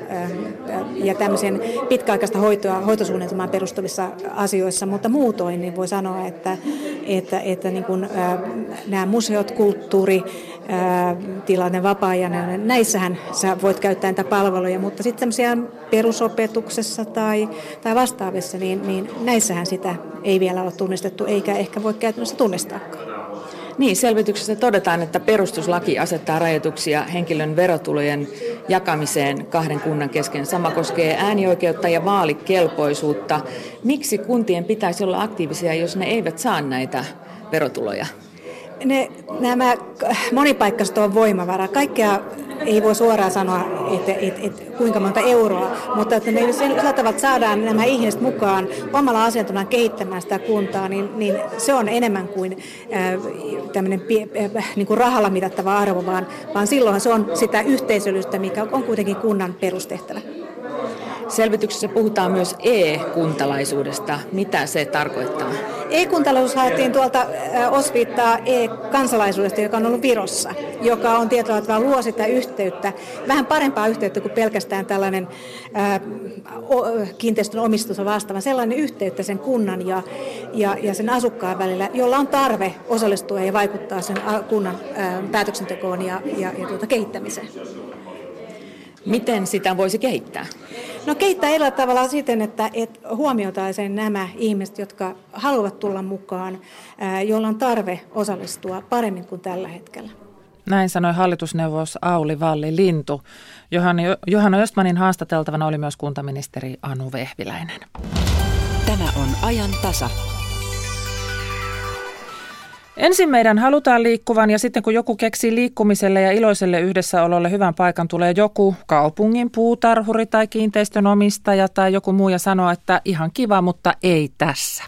Speaker 12: ja tämmöisen pitkäaikaista hoitoa, hoitosuunnitelmaan perustuvissa asioissa, mutta muutoin niin voi sanoa, että, että, että niin kun, nämä museot, kulttuuri, tilanne vapaa-ajana, näissähän sä voit käyttää näitä palveluja, mutta sitten perusopetuksessa tai, tai vastaavissa, niin, niin näissähän sitä ei vielä ole tunnistettu, eikä ehkä voi käytännössä tunnistaakaan.
Speaker 10: Niin, selvityksessä todetaan, että perustuslaki asettaa rajoituksia henkilön verotulojen jakamiseen kahden kunnan kesken. Sama koskee äänioikeutta ja vaalikelpoisuutta. Miksi kuntien pitäisi olla aktiivisia, jos ne eivät saa näitä verotuloja?
Speaker 12: Ne, nämä monipaikkaiset on voimavara. Kaikkea ei voi suoraan sanoa, että, että, että kuinka monta euroa, mutta että me sillä tavalla saadaan nämä ihmiset mukaan omalla asiantunnan kehittämään sitä kuntaa, niin, niin se on enemmän kuin äh, tämmöinen äh, niin kuin rahalla mitattava arvo, vaan, vaan silloinhan se on sitä yhteisöllistä, mikä on kuitenkin kunnan perustehtävä.
Speaker 10: Selvityksessä puhutaan myös e-kuntalaisuudesta. Mitä se tarkoittaa?
Speaker 12: E-kuntalaisuus haettiin tuolta osviittaa e-kansalaisuudesta, joka on ollut Virossa, joka on tietyllä tavalla luo sitä yhteyttä, vähän parempaa yhteyttä kuin pelkästään tällainen kiinteistön omistus vastaava, sellainen yhteyttä sen kunnan ja, ja, ja sen asukkaan välillä, jolla on tarve osallistua ja vaikuttaa sen kunnan ää, päätöksentekoon ja, ja, ja tuota kehittämiseen.
Speaker 10: Miten sitä voisi kehittää?
Speaker 12: No kehittää eri tavalla siten, että, että huomioitaisiin nämä ihmiset, jotka haluavat tulla mukaan, joilla on tarve osallistua paremmin kuin tällä hetkellä.
Speaker 2: Näin sanoi hallitusneuvos Auli Valli Lintu. Johanna Östmanin haastateltavana oli myös kuntaministeri Anu Vehviläinen.
Speaker 13: Tämä on ajan tasa.
Speaker 2: Ensin meidän halutaan liikkuvan ja sitten kun joku keksii liikkumiselle ja iloiselle yhdessäololle hyvän paikan, tulee joku kaupungin puutarhuri tai kiinteistönomistaja tai joku muu ja sanoo, että ihan kiva, mutta ei tässä.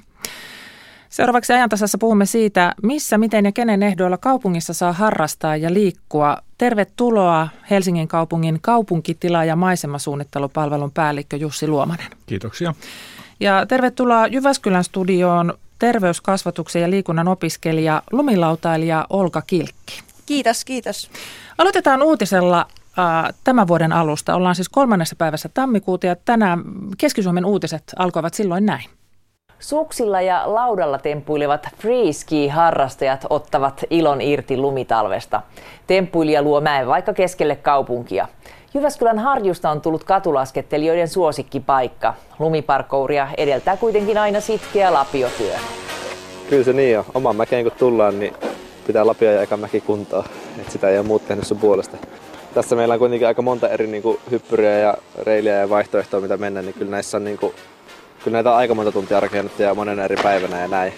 Speaker 2: Seuraavaksi ajantasassa puhumme siitä, missä, miten ja kenen ehdoilla kaupungissa saa harrastaa ja liikkua. Tervetuloa Helsingin kaupungin kaupunkitila- ja maisemasuunnittelupalvelun päällikkö Jussi Luomanen.
Speaker 14: Kiitoksia.
Speaker 2: Ja tervetuloa Jyväskylän studioon terveyskasvatuksen ja liikunnan opiskelija, lumilautailija Olka Kilkki.
Speaker 15: Kiitos, kiitos.
Speaker 2: Aloitetaan uutisella äh, tämän vuoden alusta. Ollaan siis kolmannessa päivässä tammikuuta ja tänään Keski-Suomen uutiset alkoivat silloin näin.
Speaker 16: Suksilla ja laudalla temppuilevat freeski-harrastajat ottavat ilon irti lumitalvesta. Temppuilija luo mäen vaikka keskelle kaupunkia. Jyväskylän harjusta on tullut katulaskettelijoiden suosikkipaikka. Lumiparkouria edeltää kuitenkin aina sitkeä lapiotyö.
Speaker 17: Kyllä se niin on. Oman mäkeen kun tullaan, niin pitää lapio ja eka mäki kuntoon. Et sitä ei ole muut tehnyt sun puolesta. Tässä meillä on kuitenkin aika monta eri niin kuin, hyppyriä ja reiliä ja vaihtoehtoja, mitä mennä, niin kyllä näissä on niin kuin, kyllä näitä on aika monta tuntia rakennettu ja monen eri päivänä ja näin.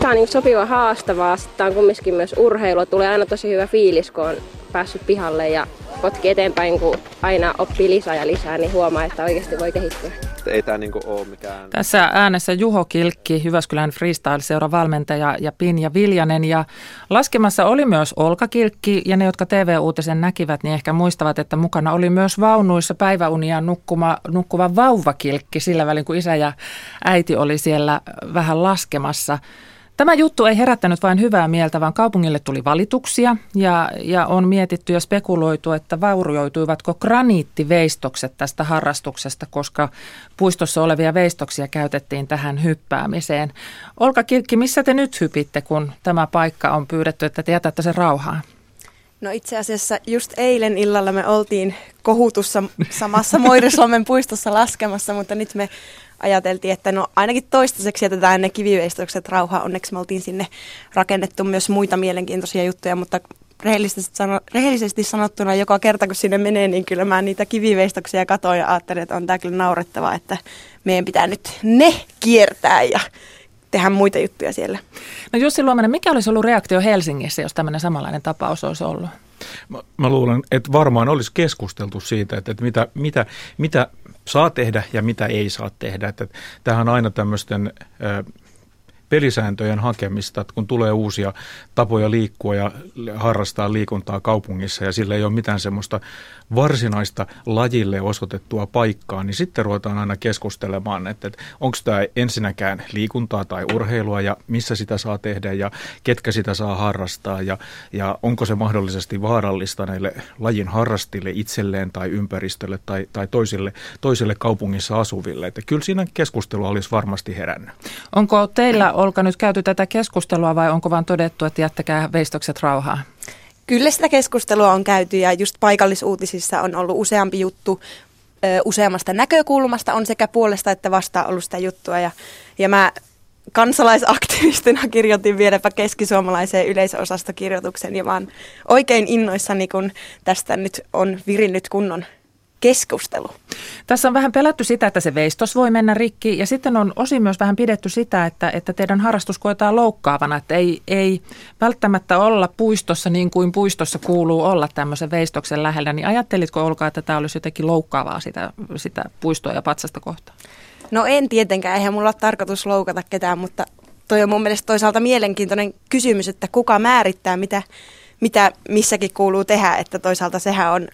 Speaker 15: Tämä on niin sopiva haastavaa. Tämä on kumminkin myös urheilua. Tulee aina tosi hyvä fiilis, kun on päässyt pihalle ja potki eteenpäin, kun aina oppii lisää ja lisää, niin huomaa, että oikeasti voi kehittyä.
Speaker 17: Ei tämä niinku ole mikään...
Speaker 2: Tässä äänessä Juho Kilkki, Jyväskylän freestyle-seura valmentaja ja Pinja Viljanen. Ja laskemassa oli myös Olka Kilkki ja ne, jotka TV-uutisen näkivät, niin ehkä muistavat, että mukana oli myös vaunuissa päiväunia nukkuma, nukkuva vauvakilkki sillä välin, kun isä ja äiti oli siellä vähän laskemassa. Tämä juttu ei herättänyt vain hyvää mieltä, vaan kaupungille tuli valituksia ja, ja on mietitty ja spekuloitu, että vaurioituivatko graniittiveistokset tästä harrastuksesta, koska puistossa olevia veistoksia käytettiin tähän hyppäämiseen. Olka Kilkki, missä te nyt hypitte, kun tämä paikka on pyydetty, että te jätätte sen rauhaan?
Speaker 15: No itse asiassa just eilen illalla me oltiin kohutussa samassa <laughs> Moirislomen puistossa laskemassa, mutta nyt me ajateltiin, että no ainakin toistaiseksi jätetään ne kiviveistokset rauhaa. Onneksi me oltiin sinne rakennettu myös muita mielenkiintoisia juttuja, mutta rehellisesti, sano, rehellisesti sanottuna joka kerta kun sinne menee, niin kyllä mä niitä kiviveistoksia katoin ja ajattelin, että on tämä kyllä naurettavaa, että meidän pitää nyt ne kiertää ja tehdä muita juttuja siellä.
Speaker 2: No Jussi Luomanen, mikä olisi ollut reaktio Helsingissä, jos tämmöinen samanlainen tapaus olisi ollut?
Speaker 14: Mä, mä luulen, että varmaan olisi keskusteltu siitä, että, että mitä, mitä, mitä saa tehdä ja mitä ei saa tehdä. Että, tähän on aina tämmöisten pelisääntöjen hakemista, että kun tulee uusia tapoja liikkua ja harrastaa liikuntaa kaupungissa ja sillä ei ole mitään semmoista varsinaista lajille osoitettua paikkaa, niin sitten ruvetaan aina keskustelemaan, että, että onko tämä ensinnäkään liikuntaa tai urheilua ja missä sitä saa tehdä ja ketkä sitä saa harrastaa ja, ja onko se mahdollisesti vaarallista näille lajin harrastille itselleen tai ympäristölle tai, tai toisille, toisille kaupungissa asuville. Että kyllä siinä keskustelua olisi varmasti herännyt.
Speaker 2: Onko teillä Olka nyt käyty tätä keskustelua vai onko vaan todettu, että jättäkää veistokset rauhaan?
Speaker 15: Kyllä sitä keskustelua on käyty ja just paikallisuutisissa on ollut useampi juttu useammasta näkökulmasta. On sekä puolesta että vastaan ollut sitä juttua ja, ja mä kansalaisaktivistina <laughs> kirjoitin vieläpä keskisuomalaiseen yleisöosastokirjoituksen ja oon oikein innoissani, kun tästä nyt on virinnyt kunnon keskustelu.
Speaker 2: Tässä on vähän pelätty sitä, että se veistos voi mennä rikki ja sitten on osin myös vähän pidetty sitä, että, että teidän harrastus koetaan loukkaavana, että ei, ei välttämättä olla puistossa niin kuin puistossa kuuluu olla tämmöisen veistoksen lähellä. Niin ajattelitko Olka, että tämä olisi jotenkin loukkaavaa sitä, sitä puistoa ja patsasta kohtaa?
Speaker 15: No en tietenkään, eihän mulla ole tarkoitus loukata ketään, mutta toi on mun mielestä toisaalta mielenkiintoinen kysymys, että kuka määrittää, mitä, mitä missäkin kuuluu tehdä, että toisaalta sehän on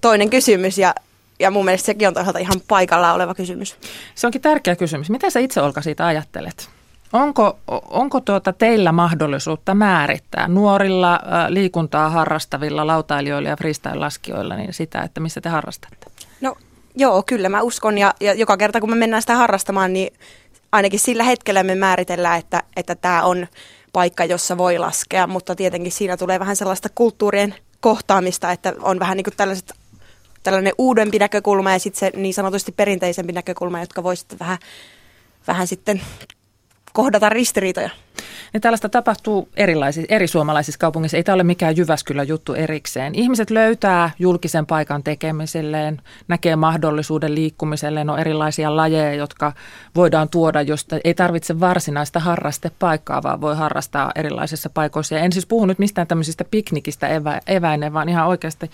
Speaker 15: toinen kysymys ja, ja mun mielestä sekin on toisaalta ihan paikalla oleva kysymys.
Speaker 2: Se onkin tärkeä kysymys. Mitä sä itse Olka siitä ajattelet? Onko, onko tuota teillä mahdollisuutta määrittää nuorilla liikuntaa harrastavilla lautailijoilla ja freestyle-laskijoilla niin sitä, että missä te harrastatte?
Speaker 15: No joo, kyllä mä uskon ja, ja joka kerta kun me mennään sitä harrastamaan, niin ainakin sillä hetkellä me määritellään, että, että tämä on paikka, jossa voi laskea, mutta tietenkin siinä tulee vähän sellaista kulttuurien kohtaamista, että on vähän niin kuin tällaiset tällainen uudempi näkökulma ja sitten se niin sanotusti perinteisempi näkökulma, jotka voi sitten vähän, vähän sitten kohdata ristiriitoja.
Speaker 2: Niin tällaista tapahtuu erilaisissa, eri suomalaisissa kaupungeissa. Ei tämä ole mikään Jyväskylän juttu erikseen. Ihmiset löytää julkisen paikan tekemiselleen, näkee mahdollisuuden liikkumiselleen. On erilaisia lajeja, jotka voidaan tuoda, josta ei tarvitse varsinaista harrastepaikkaa, vaan voi harrastaa erilaisissa paikoissa. Ja en siis puhu nyt mistään tämmöisistä piknikistä evä, eväinen, vaan ihan oikeasti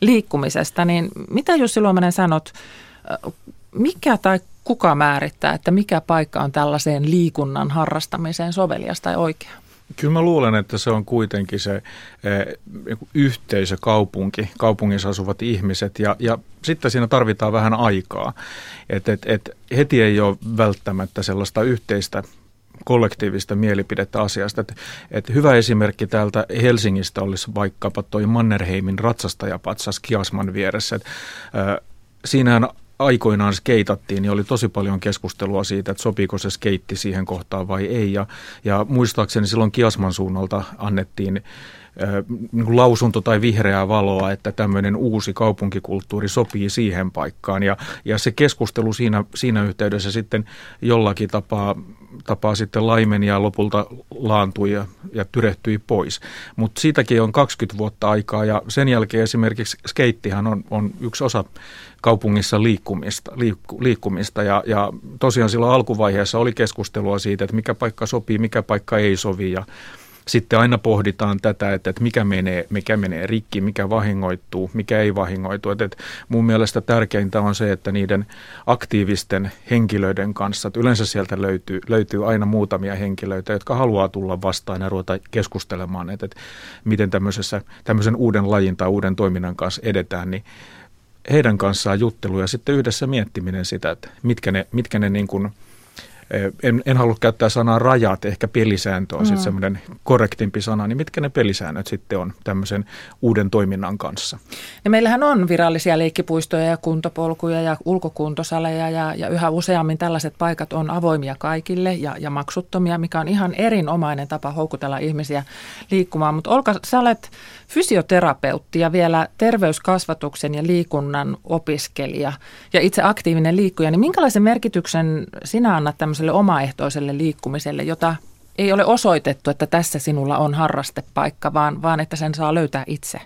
Speaker 2: liikkumisesta. Niin mitä Jussi Luomanen sanot, mikä tai kuka määrittää, että mikä paikka on tällaiseen liikunnan harrastamiseen sovelias tai oikea?
Speaker 14: Kyllä mä luulen, että se on kuitenkin se eh, yhteisö, kaupunki, kaupungissa asuvat ihmiset ja, ja sitten siinä tarvitaan vähän aikaa. Et, et, et heti ei ole välttämättä sellaista yhteistä kollektiivista mielipidettä asiasta. Et, et hyvä esimerkki täältä Helsingistä olisi vaikkapa toi Mannerheimin ratsastajapatsas Kiasman vieressä. Et, äh, siinähän aikoinaan skeitattiin, niin oli tosi paljon keskustelua siitä, että sopiiko se skeitti siihen kohtaan vai ei. Ja, ja muistaakseni silloin Kiasman suunnalta annettiin niin lausunto tai vihreää valoa, että tämmöinen uusi kaupunkikulttuuri sopii siihen paikkaan. Ja, ja se keskustelu siinä, siinä yhteydessä sitten jollakin tapaa, tapaa sitten laimeni ja lopulta laantui ja, ja tyrehtyi pois. Mutta siitäkin on 20 vuotta aikaa ja sen jälkeen esimerkiksi skeittihan on, on yksi osa kaupungissa liikkumista, liikku, liikkumista ja, ja tosiaan silloin alkuvaiheessa oli keskustelua siitä, että mikä paikka sopii, mikä paikka ei sovi ja sitten aina pohditaan tätä, että, että mikä, menee, mikä menee rikki, mikä vahingoittuu, mikä ei vahingoitu. Että, että mun mielestä tärkeintä on se, että niiden aktiivisten henkilöiden kanssa, että yleensä sieltä löytyy, löytyy aina muutamia henkilöitä, jotka haluaa tulla vastaan ja ruveta keskustelemaan, että, että miten tämmöisessä, tämmöisen uuden lajin tai uuden toiminnan kanssa edetään, niin heidän kanssaan juttelu ja sitten yhdessä miettiminen sitä, että mitkä ne, mitkä ne niin kuin – en, en halua käyttää sanaa rajat, ehkä pelisääntö on mm. sitten semmoinen korrektimpi sana, niin mitkä ne pelisäännöt sitten on tämmöisen uuden toiminnan kanssa?
Speaker 2: Ja meillähän on virallisia leikkipuistoja ja kuntopolkuja ja ulkokuntosaleja ja, ja yhä useammin tällaiset paikat on avoimia kaikille ja, ja maksuttomia, mikä on ihan erinomainen tapa houkutella ihmisiä liikkumaan. Mutta Olka, sä olet fysioterapeutti ja vielä terveyskasvatuksen ja liikunnan opiskelija ja itse aktiivinen liikkuja, niin minkälaisen merkityksen sinä annat tämmöiselle omaehtoiselle liikkumiselle, jota ei ole osoitettu, että tässä sinulla on harrastepaikka, vaan, vaan että sen saa löytää itse?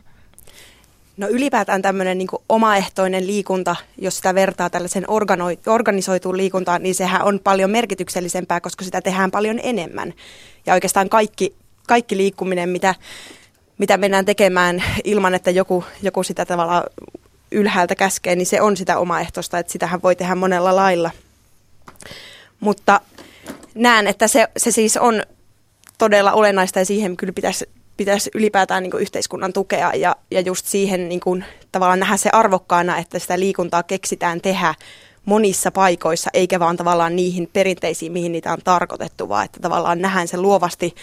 Speaker 15: No ylipäätään tämmöinen niin omaehtoinen liikunta, jos sitä vertaa tällaisen organisoituun liikuntaan, niin sehän on paljon merkityksellisempää, koska sitä tehdään paljon enemmän. Ja oikeastaan kaikki, kaikki liikkuminen, mitä, mitä mennään tekemään ilman, että joku, joku sitä tavalla ylhäältä käskee, niin se on sitä omaehtoista, että sitähän voi tehdä monella lailla. Mutta näen, että se, se siis on todella olennaista ja siihen kyllä pitäisi, pitäisi ylipäätään niin yhteiskunnan tukea ja, ja just siihen niin kuin, tavallaan nähdä se arvokkaana, että sitä liikuntaa keksitään tehdä monissa paikoissa, eikä vaan tavallaan niihin perinteisiin, mihin niitä on tarkoitettu, vaan että tavallaan nähdään se luovasti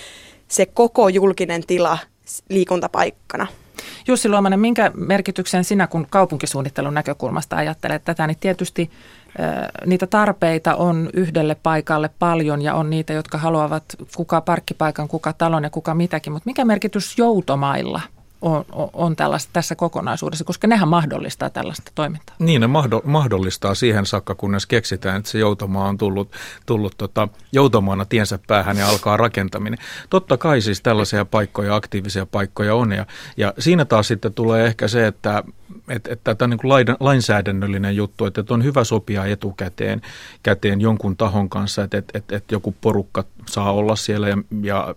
Speaker 15: se koko julkinen tila liikuntapaikkana.
Speaker 2: Jussi Luomanen, minkä merkityksen sinä kun kaupunkisuunnittelun näkökulmasta ajattelet tätä, niin tietysti niitä tarpeita on yhdelle paikalle paljon ja on niitä, jotka haluavat kuka parkkipaikan, kuka talon ja kuka mitäkin, mutta mikä merkitys joutomailla – on, on tällaista, tässä kokonaisuudessa, koska nehän mahdollistaa tällaista toimintaa.
Speaker 14: Niin, ne mahdollistaa siihen saakka, kunnes keksitään, että se joutomaa on tullut, tullut tota, joutomaana tiensä päähän ja alkaa rakentaminen. Totta kai siis tällaisia paikkoja, aktiivisia paikkoja on ja, ja siinä taas sitten tulee ehkä se, että että, tämä on niin lainsäädännöllinen juttu, että, että on hyvä sopia etukäteen käteen jonkun tahon kanssa, että, että, että, että joku porukka saa olla siellä ja, ja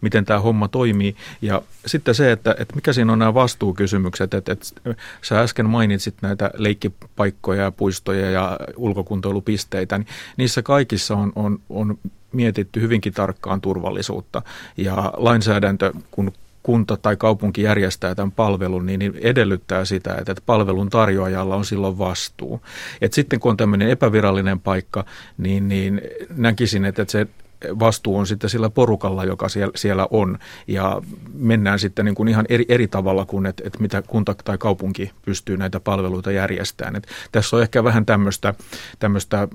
Speaker 14: miten tämä homma toimii. Ja sitten se, että, että mikä siinä on nämä vastuukysymykset, että, että sä äsken mainitsit näitä leikkipaikkoja ja puistoja ja ulkokuntoilupisteitä, niin niissä kaikissa on, on, on mietitty hyvinkin tarkkaan turvallisuutta. Ja lainsäädäntö, kun kunta tai kaupunki järjestää tämän palvelun, niin edellyttää sitä, että palvelun tarjoajalla on silloin vastuu. Et sitten kun on tämmöinen epävirallinen paikka, niin, niin näkisin, että se vastuu on sitten sillä porukalla, joka siellä on. Ja mennään sitten niin kuin ihan eri, eri tavalla kuin, että, että mitä kunta tai kaupunki pystyy näitä palveluita järjestämään. Et tässä on ehkä vähän tämmöistä, tämmöistä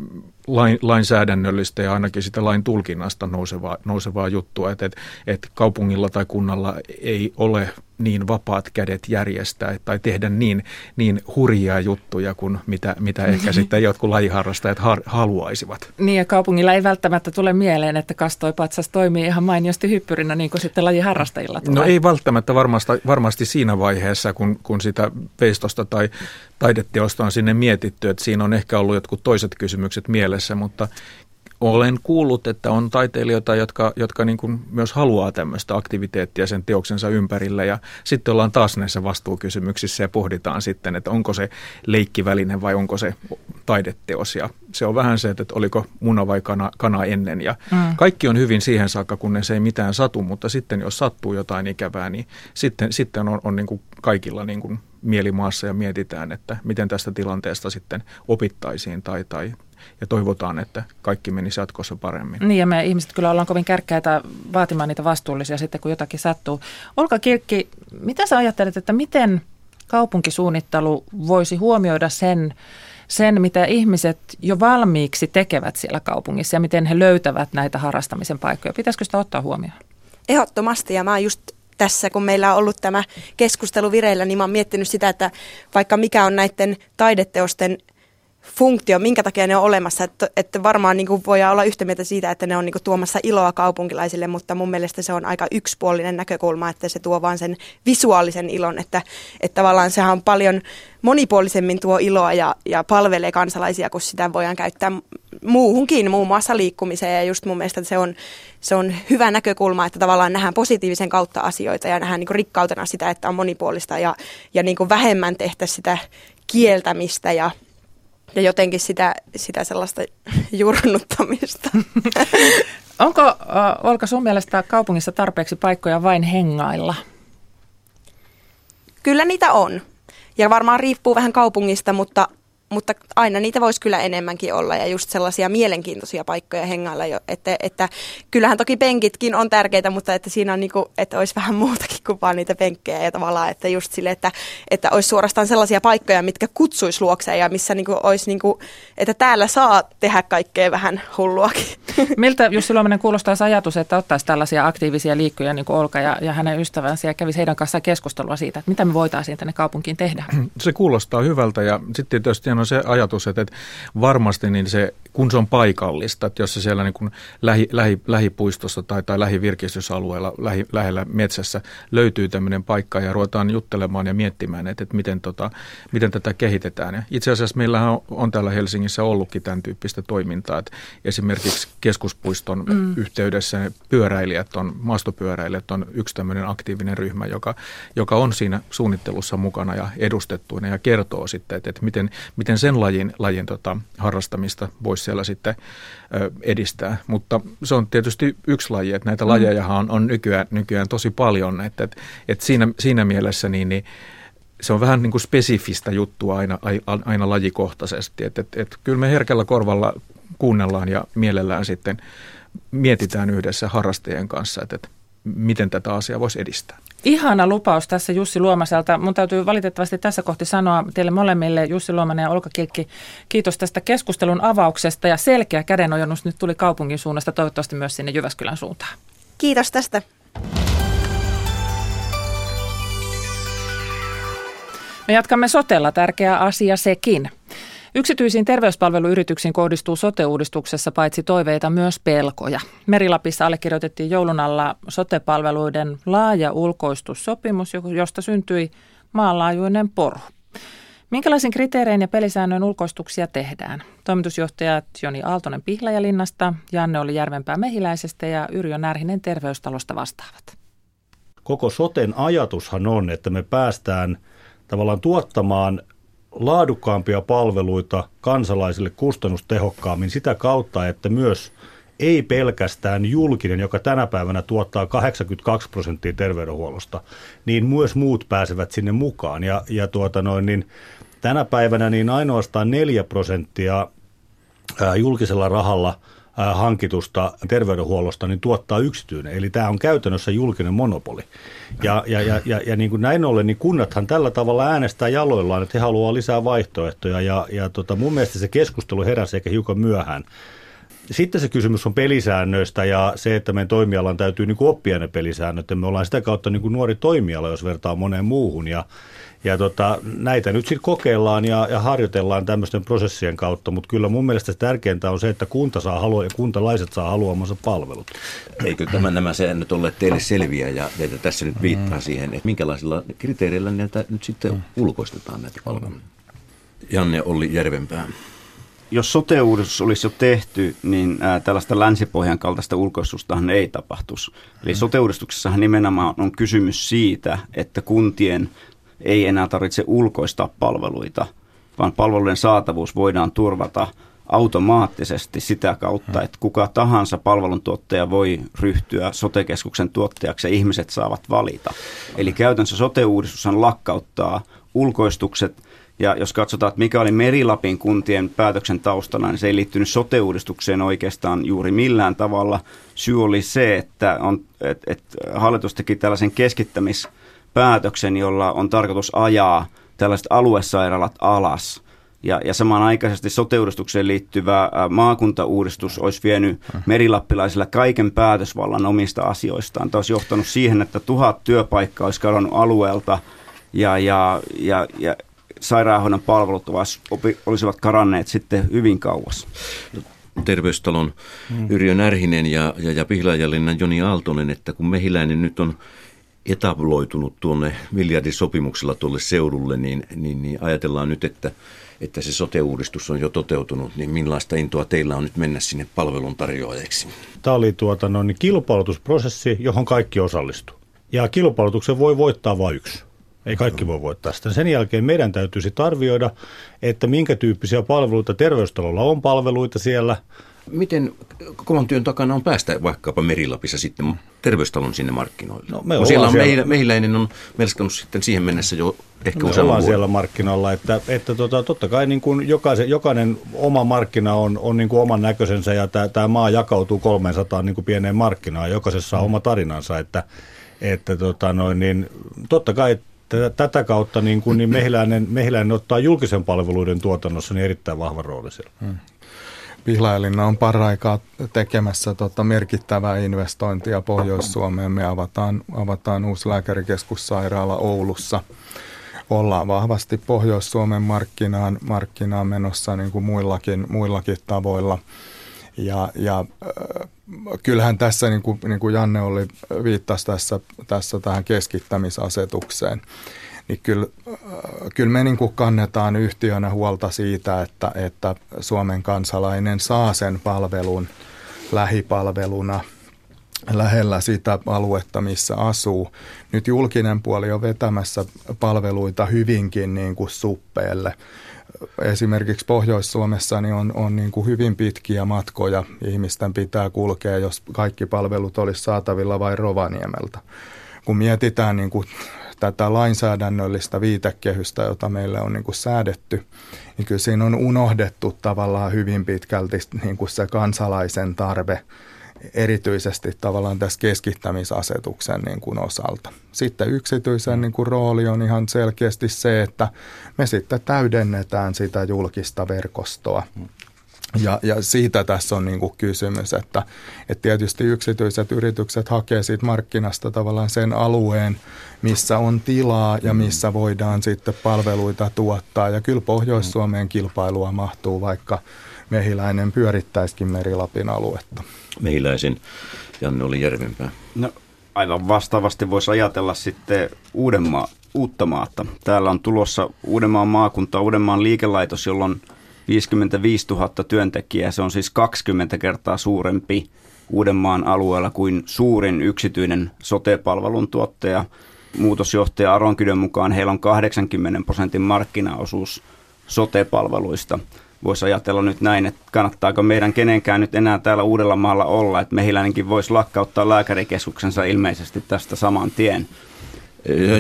Speaker 14: lain, lainsäädännöllistä ja ainakin sitä lain tulkinnasta nousevaa, nousevaa juttua, että, että, että kaupungilla tai kunnalla ei ole niin vapaat kädet järjestää tai tehdä niin, niin hurjia juttuja kuin mitä, mitä ehkä sitten jotkut lajiharrastajat har, haluaisivat.
Speaker 2: Niin ja kaupungilla ei välttämättä tule mieleen, että kastoipatsas toimii ihan mainiosti hyppyrinä niin kuin sitten lajiharrastajilla tulee.
Speaker 14: No ei välttämättä varmasti, varmasti siinä vaiheessa, kun, kun sitä veistosta tai taideteosta on sinne mietitty, että siinä on ehkä ollut jotkut toiset kysymykset mielessä, mutta olen kuullut, että on taiteilijoita, jotka, jotka niin kuin myös haluaa tämmöistä aktiviteettia sen teoksensa ympärillä ja sitten ollaan taas näissä vastuukysymyksissä ja pohditaan sitten, että onko se leikkiväline vai onko se taideteos ja se on vähän se, että oliko muna vai kana, kana ennen ja mm. kaikki on hyvin siihen saakka, kunnes ei mitään satu, mutta sitten jos sattuu jotain ikävää, niin sitten, sitten on, on niin kuin kaikilla niin kuin mielimaassa ja mietitään, että miten tästä tilanteesta sitten opittaisiin tai, tai ja toivotaan, että kaikki menisi jatkossa paremmin.
Speaker 2: Niin ja me ihmiset kyllä ollaan kovin kärkkäitä vaatimaan niitä vastuullisia sitten, kun jotakin sattuu. Olka Kirkki, mitä sä ajattelet, että miten kaupunkisuunnittelu voisi huomioida sen, sen, mitä ihmiset jo valmiiksi tekevät siellä kaupungissa ja miten he löytävät näitä harrastamisen paikkoja. Pitäisikö sitä ottaa huomioon?
Speaker 15: Ehdottomasti ja mä just tässä, kun meillä on ollut tämä keskustelu vireillä, niin mä oon miettinyt sitä, että vaikka mikä on näiden taideteosten funktio, minkä takia ne on olemassa. Että, että varmaan niin kuin olla yhtä mieltä siitä, että ne on niin kuin tuomassa iloa kaupunkilaisille, mutta mun mielestä se on aika yksipuolinen näkökulma, että se tuo vaan sen visuaalisen ilon, että, että tavallaan sehän on paljon monipuolisemmin tuo iloa ja, ja palvelee kansalaisia, kun sitä voidaan käyttää muuhunkin, muun muassa liikkumiseen. Ja just mun mielestä se on, se on hyvä näkökulma, että tavallaan nähdään positiivisen kautta asioita ja nähdään niin kuin rikkautena sitä, että on monipuolista ja, ja niin kuin vähemmän tehdä sitä kieltämistä ja ja jotenkin sitä, sitä sellaista jurnuttamista. <laughs>
Speaker 2: Onko, äh, Olka, sun mielestä kaupungissa tarpeeksi paikkoja vain hengailla?
Speaker 15: Kyllä niitä on. Ja varmaan riippuu vähän kaupungista, mutta mutta aina niitä voisi kyllä enemmänkin olla ja just sellaisia mielenkiintoisia paikkoja hengailla jo. Että, että kyllähän toki penkitkin on tärkeitä, mutta että siinä on niinku, että olisi vähän muutakin kuin vaan niitä penkkejä ja tavallaan, että just sille, että, että olisi suorastaan sellaisia paikkoja, mitkä kutsuisi luokseen ja missä niinku olisi niinku, että täällä saa tehdä kaikkea vähän hulluakin. <laughs>
Speaker 2: Miltä Jussi Luomanen kuulostaa ajatus, että ottaisi tällaisia aktiivisia liikkuja niin kuin Olka ja, ja hänen ystävänsä ja kävisi heidän kanssaan keskustelua siitä, että mitä me voitaisiin tänne kaupunkiin tehdä? <clears throat>
Speaker 14: Se kuulostaa hyvältä ja sitten tietysti on se ajatus, että, että varmasti niin se, kun se on paikallista, että jos se siellä niin kuin lähi, lähi, lähipuistossa tai, tai lähivirkistysalueella, lähi, lähellä metsässä löytyy tämmöinen paikka ja ruvetaan juttelemaan ja miettimään, että, että miten, tota, miten tätä kehitetään. Ja itse asiassa meillähän on, on täällä Helsingissä ollutkin tämän tyyppistä toimintaa, että esimerkiksi keskuspuiston mm. yhteydessä pyöräilijät on, maastopyöräilijät on yksi tämmöinen aktiivinen ryhmä, joka, joka on siinä suunnittelussa mukana ja edustettuina ja kertoo sitten, että, että miten, miten sen lajin, lajin tota, harrastamista voisi siellä sitten edistää. Mutta se on tietysti yksi laji, että näitä mm. lajeja on, on nykyään, nykyään tosi paljon, että, että, että siinä, siinä mielessä niin, niin se on vähän niin kuin spesifistä juttua aina, aina lajikohtaisesti. Että, että, että kyllä me herkällä korvalla kuunnellaan ja mielellään sitten mietitään yhdessä harrastajien kanssa, että, että miten tätä asiaa voisi edistää.
Speaker 2: Ihana lupaus tässä Jussi Luomaselta. Mun täytyy valitettavasti tässä kohti sanoa teille molemmille, Jussi Luomanen ja Olka Kilkki, kiitos tästä keskustelun avauksesta ja selkeä kädenojennus nyt tuli kaupungin suunnasta, toivottavasti myös sinne Jyväskylän suuntaan.
Speaker 15: Kiitos tästä.
Speaker 2: Me jatkamme sotella, tärkeä asia sekin. Yksityisiin terveyspalveluyrityksiin kohdistuu sote-uudistuksessa paitsi toiveita myös pelkoja. Merilapissa allekirjoitettiin joulun alla sote-palveluiden laaja ulkoistussopimus, josta syntyi maanlaajuinen poru. Minkälaisin kriteerein ja pelisäännöin ulkoistuksia tehdään? Toimitusjohtajat Joni Aaltonen Pihlajalinnasta, Janne oli Järvenpää Mehiläisestä ja Yrjö Närhinen Terveystalosta vastaavat.
Speaker 18: Koko soten ajatushan on, että me päästään tavallaan tuottamaan laadukkaampia palveluita kansalaisille kustannustehokkaammin sitä kautta, että myös ei pelkästään julkinen, joka tänä päivänä tuottaa 82 prosenttia terveydenhuollosta, niin myös muut pääsevät sinne mukaan. Ja, ja tuota noin, niin tänä päivänä niin ainoastaan 4 prosenttia julkisella rahalla – hankitusta terveydenhuollosta niin tuottaa yksityinen. Eli tämä on käytännössä julkinen monopoli. Ja, ja, ja, ja, ja niin kuin näin ollen, niin kunnathan tällä tavalla äänestää jaloillaan, että he haluavat lisää vaihtoehtoja. Ja, ja tota, mun mielestä se keskustelu heräsi ehkä hiukan myöhään. Sitten se kysymys on pelisäännöistä ja se, että meidän toimialan täytyy niin kuin oppia ne pelisäännöt. Ja me ollaan sitä kautta niin kuin nuori toimiala, jos vertaa moneen muuhun. Ja, ja tota, näitä nyt sitten kokeillaan ja, ja harjoitellaan tämmöisten prosessien kautta, mutta kyllä mun mielestä tärkeintä on se, että kunta saa halua ja kuntalaiset saa haluamansa palvelut.
Speaker 19: Eikö tämä, nämä säännöt ole teille selviä ja teitä tässä nyt viittaa mm. siihen, että minkälaisilla kriteereillä näitä nyt sitten mm. ulkoistetaan näitä palveluja? Janne Olli Järvenpää
Speaker 20: jos sote-uudistus olisi jo tehty, niin tällaista länsipohjan kaltaista ulkoistustahan ei tapahtuisi. Eli sote-uudistuksessahan nimenomaan on kysymys siitä, että kuntien ei enää tarvitse ulkoistaa palveluita, vaan palveluiden saatavuus voidaan turvata automaattisesti sitä kautta, että kuka tahansa palveluntuottaja voi ryhtyä sotekeskuksen tuottajaksi ja ihmiset saavat valita. Eli käytännössä sote-uudistushan lakkauttaa ulkoistukset – ja jos katsotaan, että mikä oli Merilapin kuntien päätöksen taustana, niin se ei liittynyt sote-uudistukseen oikeastaan juuri millään tavalla. Syy oli se, että, on, että, että hallitus teki tällaisen keskittämispäätöksen, jolla on tarkoitus ajaa tällaiset aluesairaalat alas. Ja, ja samanaikaisesti sote-uudistukseen liittyvä maakuntauudistus olisi vienyt merilappilaisilla kaiken päätösvallan omista asioistaan. Tämä olisi johtanut siihen, että tuhat työpaikkaa olisi kadonnut alueelta ja, ja, ja, ja sairaanhoidon palvelut olisivat karanneet sitten hyvin kauas.
Speaker 19: Terveystalon hmm. Yrjö Närhinen ja, ja, ja Pihlajalinnan Joni Aaltonen, että kun mehiläinen nyt on etabloitunut tuonne miljardisopimuksella tuolle seudulle, niin, niin, niin ajatellaan nyt, että, että se sote-uudistus on jo toteutunut, niin millaista intoa teillä on nyt mennä sinne palveluntarjoajaksi?
Speaker 18: Tämä oli tuota, no, niin kilpailutusprosessi, johon kaikki osallistu. Ja kilpailutuksen voi voittaa vain yksi. Ei kaikki voi voittaa sitä. Sen jälkeen meidän täytyy sitten arvioida, että minkä tyyppisiä palveluita terveystalolla on palveluita siellä.
Speaker 19: Miten kovan työn takana on päästä vaikkapa Merilapissa sitten terveystalon sinne markkinoille? No, me siellä on siellä... mehiläinen on melskanut sitten siihen mennessä jo ehkä
Speaker 18: me ollaan siellä markkinoilla, että, että tota, totta kai niin kuin jokaisen, jokainen oma markkina on, on niin kuin oman näköisensä ja tämä maa jakautuu 300 niin kuin pieneen markkinaan, jokaisessa on oma tarinansa, että, että tota noin, niin, totta kai tätä kautta niin, kuin, niin mehiläinen, mehiläinen ottaa julkisen palveluiden tuotannossa niin erittäin vahva rooli siellä. Hmm.
Speaker 21: Pihlajalinna on paraikaa tekemässä tota merkittävää investointia Pohjois-Suomeen. Me avataan, avataan uusi lääkärikeskussairaala Oulussa. Ollaan vahvasti Pohjois-Suomen markkinaan, markkinaan menossa niin kuin muillakin, muillakin tavoilla. Ja, ja äh, kyllähän tässä, niin kuin, niin kuin Janne oli viittasi tässä, tässä tähän keskittämisasetukseen, niin kyllä, äh, kyllä me niin kuin kannetaan yhtiönä huolta siitä, että, että Suomen kansalainen saa sen palvelun lähipalveluna lähellä sitä aluetta, missä asuu. Nyt julkinen puoli on vetämässä palveluita hyvinkin niin kuin suppeelle esimerkiksi Pohjois-Suomessa niin on, on niin kuin hyvin pitkiä matkoja. Ihmisten pitää kulkea, jos kaikki palvelut olisi saatavilla vain Rovaniemeltä. Kun mietitään niin kuin tätä lainsäädännöllistä viitekehystä, jota meille on niin kuin säädetty, niin kyllä siinä on unohdettu tavallaan hyvin pitkälti niin kuin se kansalaisen tarve – erityisesti tavallaan tässä keskittämisasetuksen niin kuin osalta. Sitten yksityisen niin kuin rooli on ihan selkeästi se, että me sitten täydennetään sitä julkista verkostoa. Ja, ja siitä tässä on niin kuin kysymys, että, että tietysti yksityiset yritykset hakee siitä markkinasta tavallaan sen alueen, missä on tilaa ja missä voidaan sitten palveluita tuottaa. Ja kyllä Pohjois-Suomeen kilpailua mahtuu, vaikka mehiläinen pyörittäisikin Merilapin aluetta
Speaker 19: mehiläisen Janne oli Järvenpää.
Speaker 20: No aivan vastaavasti voisi ajatella sitten Uudenmaa, Uuttamaata. Täällä on tulossa Uudenmaan maakunta, Uudenmaan liikelaitos, jolla on 55 000 työntekijää. Se on siis 20 kertaa suurempi Uudenmaan alueella kuin suurin yksityinen sote-palvelun tuottaja. Muutosjohtaja Aronkydön mukaan heillä on 80 prosentin markkinaosuus sote-palveluista voisi ajatella nyt näin, että kannattaako meidän kenenkään nyt enää täällä Uudellamaalla olla, että mehiläinenkin voisi lakkauttaa lääkärikeskuksensa ilmeisesti tästä saman tien.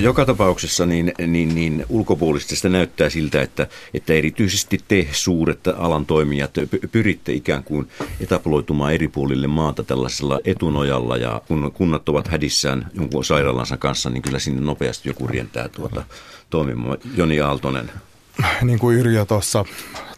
Speaker 19: Joka tapauksessa niin, niin, niin ulkopuolisesti näyttää siltä, että, että erityisesti te suuret alan toimijat pyritte ikään kuin etaploitumaan eri puolille maata tällaisella etunojalla ja kun kunnat ovat hädissään jonkun sairaalansa kanssa, niin kyllä sinne nopeasti joku rientää tuota toimimaan. Joni Aaltonen.
Speaker 21: niin kuin Yrjö tuossa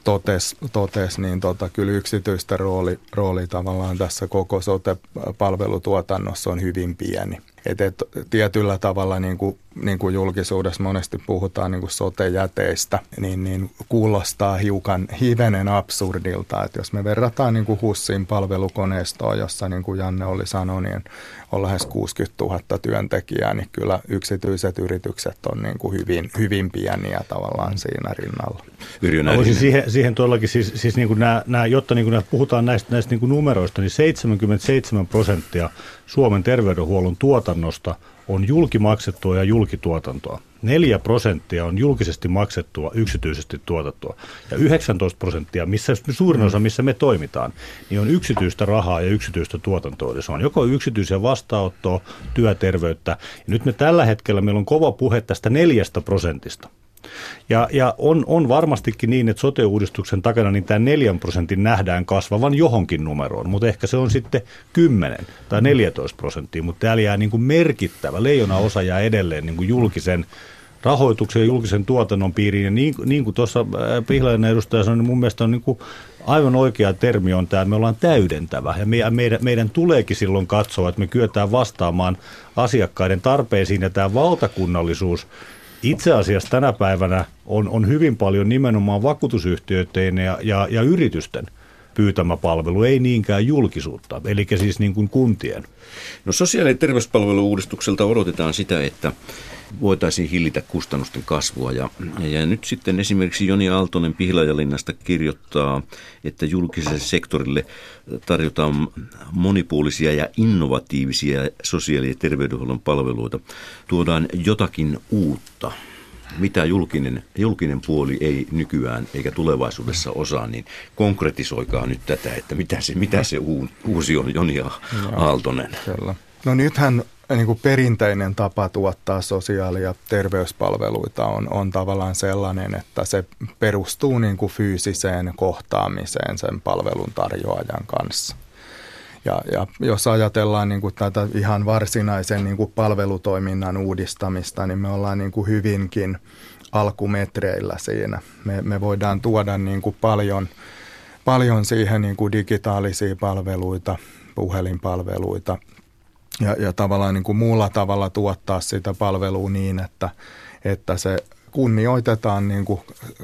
Speaker 21: totesi, totes, niin tota, kyllä yksityistä rooli, rooli tavallaan tässä koko sote-palvelutuotannossa on hyvin pieni. Et, et, tietyllä tavalla niin kuin, niin kuin julkisuudessa monesti puhutaan niin kuin sote-jäteistä, niin, niin kuulostaa hiukan hivenen absurdilta, että jos me verrataan niin kuin HUSin palvelukoneistoa, jossa niin kuin Janne oli sanonut, niin on lähes 60 000 työntekijää, niin kyllä yksityiset yritykset on niin kuin hyvin, hyvin pieniä tavallaan siinä rinnalla.
Speaker 18: Voisin siihen, siihen tuollakin, siis, siis niin kuin nämä, nämä, jotta niin kuin nämä, puhutaan näistä, näistä niin kuin numeroista, niin 77 prosenttia Suomen terveydenhuollon tuotannosta on julkimaksettua ja julkituotantoa. 4 prosenttia on julkisesti maksettua, yksityisesti tuotettua. Ja 19 prosenttia, missä suurin osa, missä me toimitaan, niin on yksityistä rahaa ja yksityistä tuotantoa. Eli se on joko yksityisiä vastaanottoa, työterveyttä. Ja nyt me tällä hetkellä, meillä on kova puhe tästä neljästä prosentista. Ja, ja on, on varmastikin niin, että sote-uudistuksen takana niin tämä 4 prosentin nähdään kasvavan johonkin numeroon, mutta ehkä se on sitten 10 tai 14 prosenttia, mutta täällä jää niin kuin merkittävä, leijona osa jää edelleen niin kuin julkisen rahoituksen ja julkisen tuotannon piiriin. Ja niin, niin kuin tuossa äh, Pihlainen edustaja sanoi, niin mun mielestä on niin kuin aivan oikea termi on tämä, että me ollaan täydentävä. Ja meidän, meidän, meidän tuleekin silloin katsoa, että me kyetään vastaamaan asiakkaiden tarpeisiin ja tämä valtakunnallisuus itse asiassa tänä päivänä on, on hyvin paljon nimenomaan vakuutusyhtiöiden ja, ja, ja yritysten pyytämä palvelu, ei niinkään julkisuutta, eli siis niin kuin kuntien.
Speaker 19: No sosiaali- ja terveyspalvelu-uudistukselta odotetaan sitä, että voitaisiin hillitä kustannusten kasvua. Ja, ja nyt sitten esimerkiksi Joni Aaltonen Pihlajalinnasta kirjoittaa, että julkiselle sektorille tarjotaan monipuolisia ja innovatiivisia sosiaali- ja terveydenhuollon palveluita. Tuodaan jotakin uutta mitä julkinen, julkinen puoli ei nykyään eikä tulevaisuudessa osaa, niin konkretisoikaa nyt tätä, että mitä se, mitä se uusi on Joni Aaltonen.
Speaker 21: Kyllä. No nythän niin kuin perinteinen tapa tuottaa sosiaali- ja terveyspalveluita on, on tavallaan sellainen, että se perustuu niin kuin fyysiseen kohtaamiseen sen palvelun tarjoajan kanssa. Ja, ja jos ajatellaan niin kuin tätä ihan varsinaisen niin kuin palvelutoiminnan uudistamista, niin me ollaan niin kuin hyvinkin alkumetreillä siinä. Me, me voidaan tuoda niin kuin paljon, paljon siihen niin kuin digitaalisia palveluita, puhelinpalveluita, ja, ja tavallaan niin kuin muulla tavalla tuottaa sitä palvelua niin, että, että se kunnioitetaan niin kuin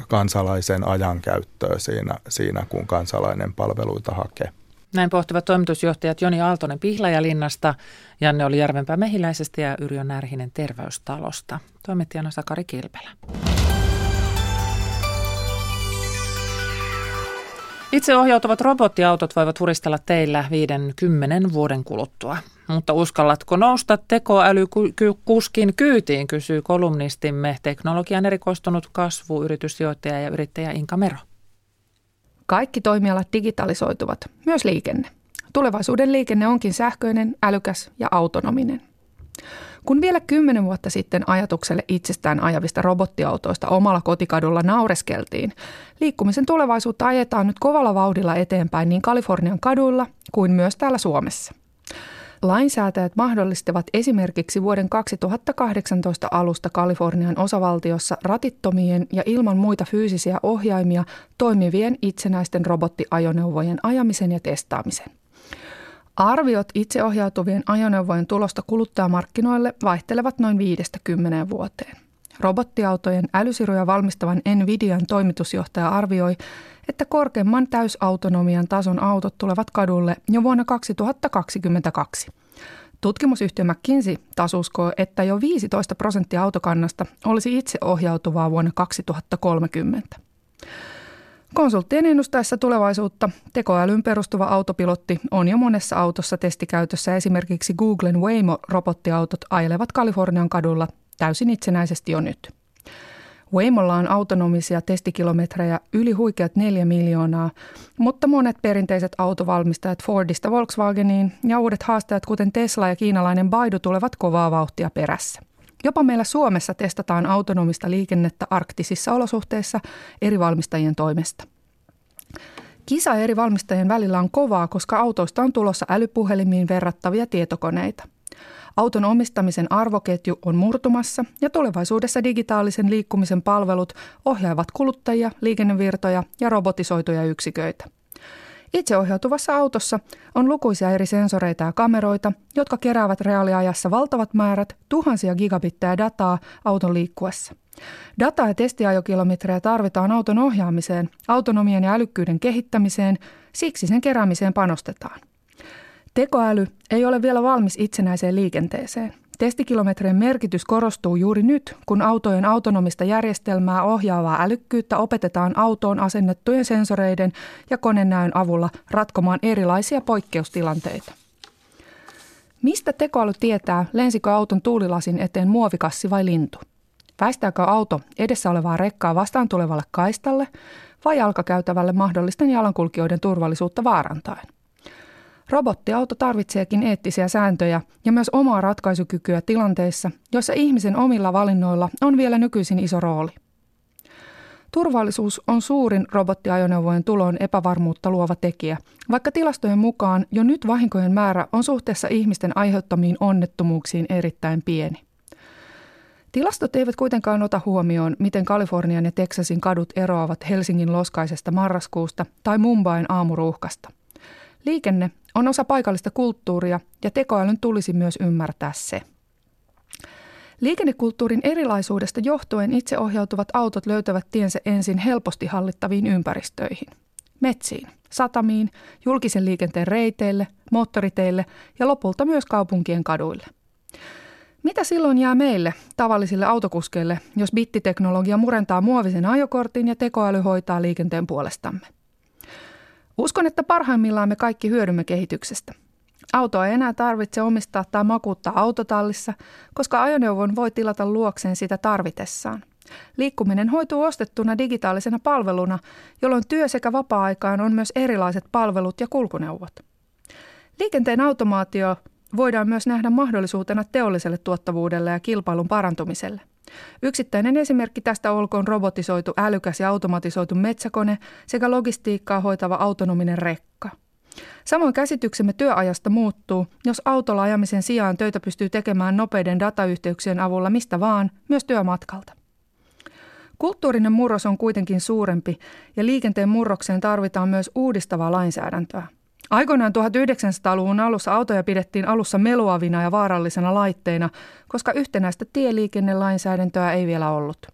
Speaker 21: kansalaisen ajankäyttöä siinä, siinä, kun kansalainen palveluita hakee.
Speaker 2: Näin pohtivat toimitusjohtajat Joni Aaltonen Pihlajalinnasta, Janne oli Järvenpää Mehiläisestä ja Yrjö Närhinen Terveystalosta. Toimittajana Sakari Kilpelä. Itseohjautuvat robottiautot voivat huristella teillä viiden kymmenen vuoden kuluttua. Mutta uskallatko nousta tekoälykuskin kyytiin, kysyy kolumnistimme teknologian erikoistunut kasvuyrityssijoittaja ja yrittäjä Inka Mero.
Speaker 22: Kaikki toimialat digitalisoituvat, myös liikenne. Tulevaisuuden liikenne onkin sähköinen, älykäs ja autonominen. Kun vielä kymmenen vuotta sitten ajatukselle itsestään ajavista robottiautoista omalla kotikadulla naureskeltiin, liikkumisen tulevaisuutta ajetaan nyt kovalla vauhdilla eteenpäin niin Kalifornian kaduilla kuin myös täällä Suomessa. Lainsäätäjät mahdollistavat esimerkiksi vuoden 2018 alusta Kalifornian osavaltiossa ratittomien ja ilman muita fyysisiä ohjaimia toimivien itsenäisten robottiajoneuvojen ajamisen ja testaamisen. Arviot itseohjautuvien ajoneuvojen tulosta kuluttajamarkkinoille vaihtelevat noin 5-10 vuoteen. Robottiautojen älysiruja valmistavan Nvidian toimitusjohtaja arvioi, että korkeimman täysautonomian tason autot tulevat kadulle jo vuonna 2022. Tutkimusyhtiö McKinsey taas uskoo, että jo 15 prosenttia autokannasta olisi itseohjautuvaa vuonna 2030. Konsulttien ennustaessa tulevaisuutta tekoälyyn perustuva autopilotti on jo monessa autossa testikäytössä. Esimerkiksi Googlen Waymo-robottiautot ajelevat Kalifornian kadulla täysin itsenäisesti jo nyt. Waymolla on autonomisia testikilometrejä yli huikeat neljä miljoonaa, mutta monet perinteiset autovalmistajat Fordista Volkswageniin ja uudet haastajat kuten Tesla ja kiinalainen Baidu tulevat kovaa vauhtia perässä. Jopa meillä Suomessa testataan autonomista liikennettä arktisissa olosuhteissa eri valmistajien toimesta. Kisa eri valmistajien välillä on kovaa, koska autoista on tulossa älypuhelimiin verrattavia tietokoneita. Auton omistamisen arvoketju on murtumassa ja tulevaisuudessa digitaalisen liikkumisen palvelut ohjaavat kuluttajia, liikennevirtoja ja robotisoituja yksiköitä. Itseohjautuvassa autossa on lukuisia eri sensoreita ja kameroita, jotka keräävät reaaliajassa valtavat määrät tuhansia gigabittejä dataa auton liikkuessa. Data- ja testiajokilometrejä tarvitaan auton ohjaamiseen, autonomian ja älykkyyden kehittämiseen, siksi sen keräämiseen panostetaan. Tekoäly ei ole vielä valmis itsenäiseen liikenteeseen. Testikilometrien merkitys korostuu juuri nyt, kun autojen autonomista järjestelmää ohjaavaa älykkyyttä opetetaan autoon asennettujen sensoreiden ja konenäön avulla ratkomaan erilaisia poikkeustilanteita. Mistä tekoäly tietää, lensikö auton tuulilasin eteen muovikassi vai lintu? Väistääkö auto edessä olevaa rekkaa vastaan tulevalle kaistalle vai jalkakäytävälle mahdollisten jalankulkijoiden turvallisuutta vaarantaen? Robottiauto tarvitseekin eettisiä sääntöjä ja myös omaa ratkaisukykyä tilanteissa, joissa ihmisen omilla valinnoilla on vielä nykyisin iso rooli. Turvallisuus on suurin robottiajoneuvojen tulon epävarmuutta luova tekijä, vaikka tilastojen mukaan jo nyt vahinkojen määrä on suhteessa ihmisten aiheuttamiin onnettomuuksiin erittäin pieni. Tilastot eivät kuitenkaan ota huomioon, miten Kalifornian ja Teksasin kadut eroavat Helsingin loskaisesta marraskuusta tai Mumbain aamuruuhkasta. Liikenne on osa paikallista kulttuuria ja tekoälyn tulisi myös ymmärtää se. Liikennekulttuurin erilaisuudesta johtuen itseohjautuvat autot löytävät tiensä ensin helposti hallittaviin ympäristöihin. Metsiin, satamiin, julkisen liikenteen reiteille, moottoriteille ja lopulta myös kaupunkien kaduille. Mitä silloin jää meille, tavallisille autokuskeille, jos bittiteknologia murentaa muovisen ajokortin ja tekoäly hoitaa liikenteen puolestamme? Uskon, että parhaimmillaan me kaikki hyödymme kehityksestä. Autoa ei enää tarvitse omistaa tai makuuttaa autotallissa, koska ajoneuvon voi tilata luokseen sitä tarvitessaan. Liikkuminen hoituu ostettuna digitaalisena palveluna, jolloin työ sekä vapaa-aikaan on myös erilaiset palvelut ja kulkuneuvot. Liikenteen automaatio voidaan myös nähdä mahdollisuutena teolliselle tuottavuudelle ja kilpailun parantumiselle. Yksittäinen esimerkki tästä olkoon robotisoitu älykäs ja automatisoitu metsäkone sekä logistiikkaa hoitava autonominen rekka. Samoin käsityksemme työajasta muuttuu, jos autolla ajamisen sijaan töitä pystyy tekemään nopeiden datayhteyksien avulla mistä vaan, myös työmatkalta. Kulttuurinen murros on kuitenkin suurempi ja liikenteen murrokseen tarvitaan myös uudistavaa lainsäädäntöä. Aikoinaan 1900-luvun alussa autoja pidettiin alussa meluavina ja vaarallisena laitteina, koska yhtenäistä tieliikennelainsäädäntöä ei vielä ollut.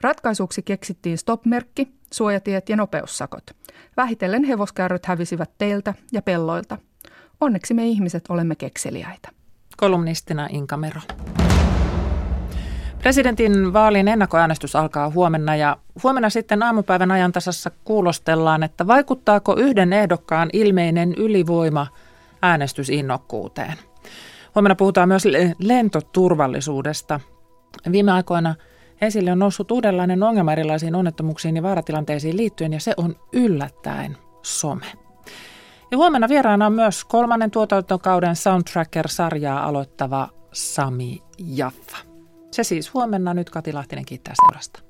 Speaker 22: Ratkaisuksi keksittiin stopmerkki, suojatiet ja nopeussakot. Vähitellen hevoskärryt hävisivät teiltä ja pelloilta. Onneksi me ihmiset olemme kekseliäitä.
Speaker 2: Kolumnistina Inka Mero. Presidentin vaalien ennakkoäänestys alkaa huomenna ja huomenna sitten aamupäivän ajantasassa kuulostellaan, että vaikuttaako yhden ehdokkaan ilmeinen ylivoima äänestysinnokkuuteen. Huomenna puhutaan myös lentoturvallisuudesta. Viime aikoina esille on noussut uudenlainen ongelma erilaisiin onnettomuuksiin ja vaaratilanteisiin liittyen ja se on yllättäen some. Ja huomenna vieraana on myös kolmannen tuotantokauden Soundtracker-sarjaa aloittava Sami Jaffa. Se siis huomenna. Nyt Kati Lahtinen kiittää seurasta.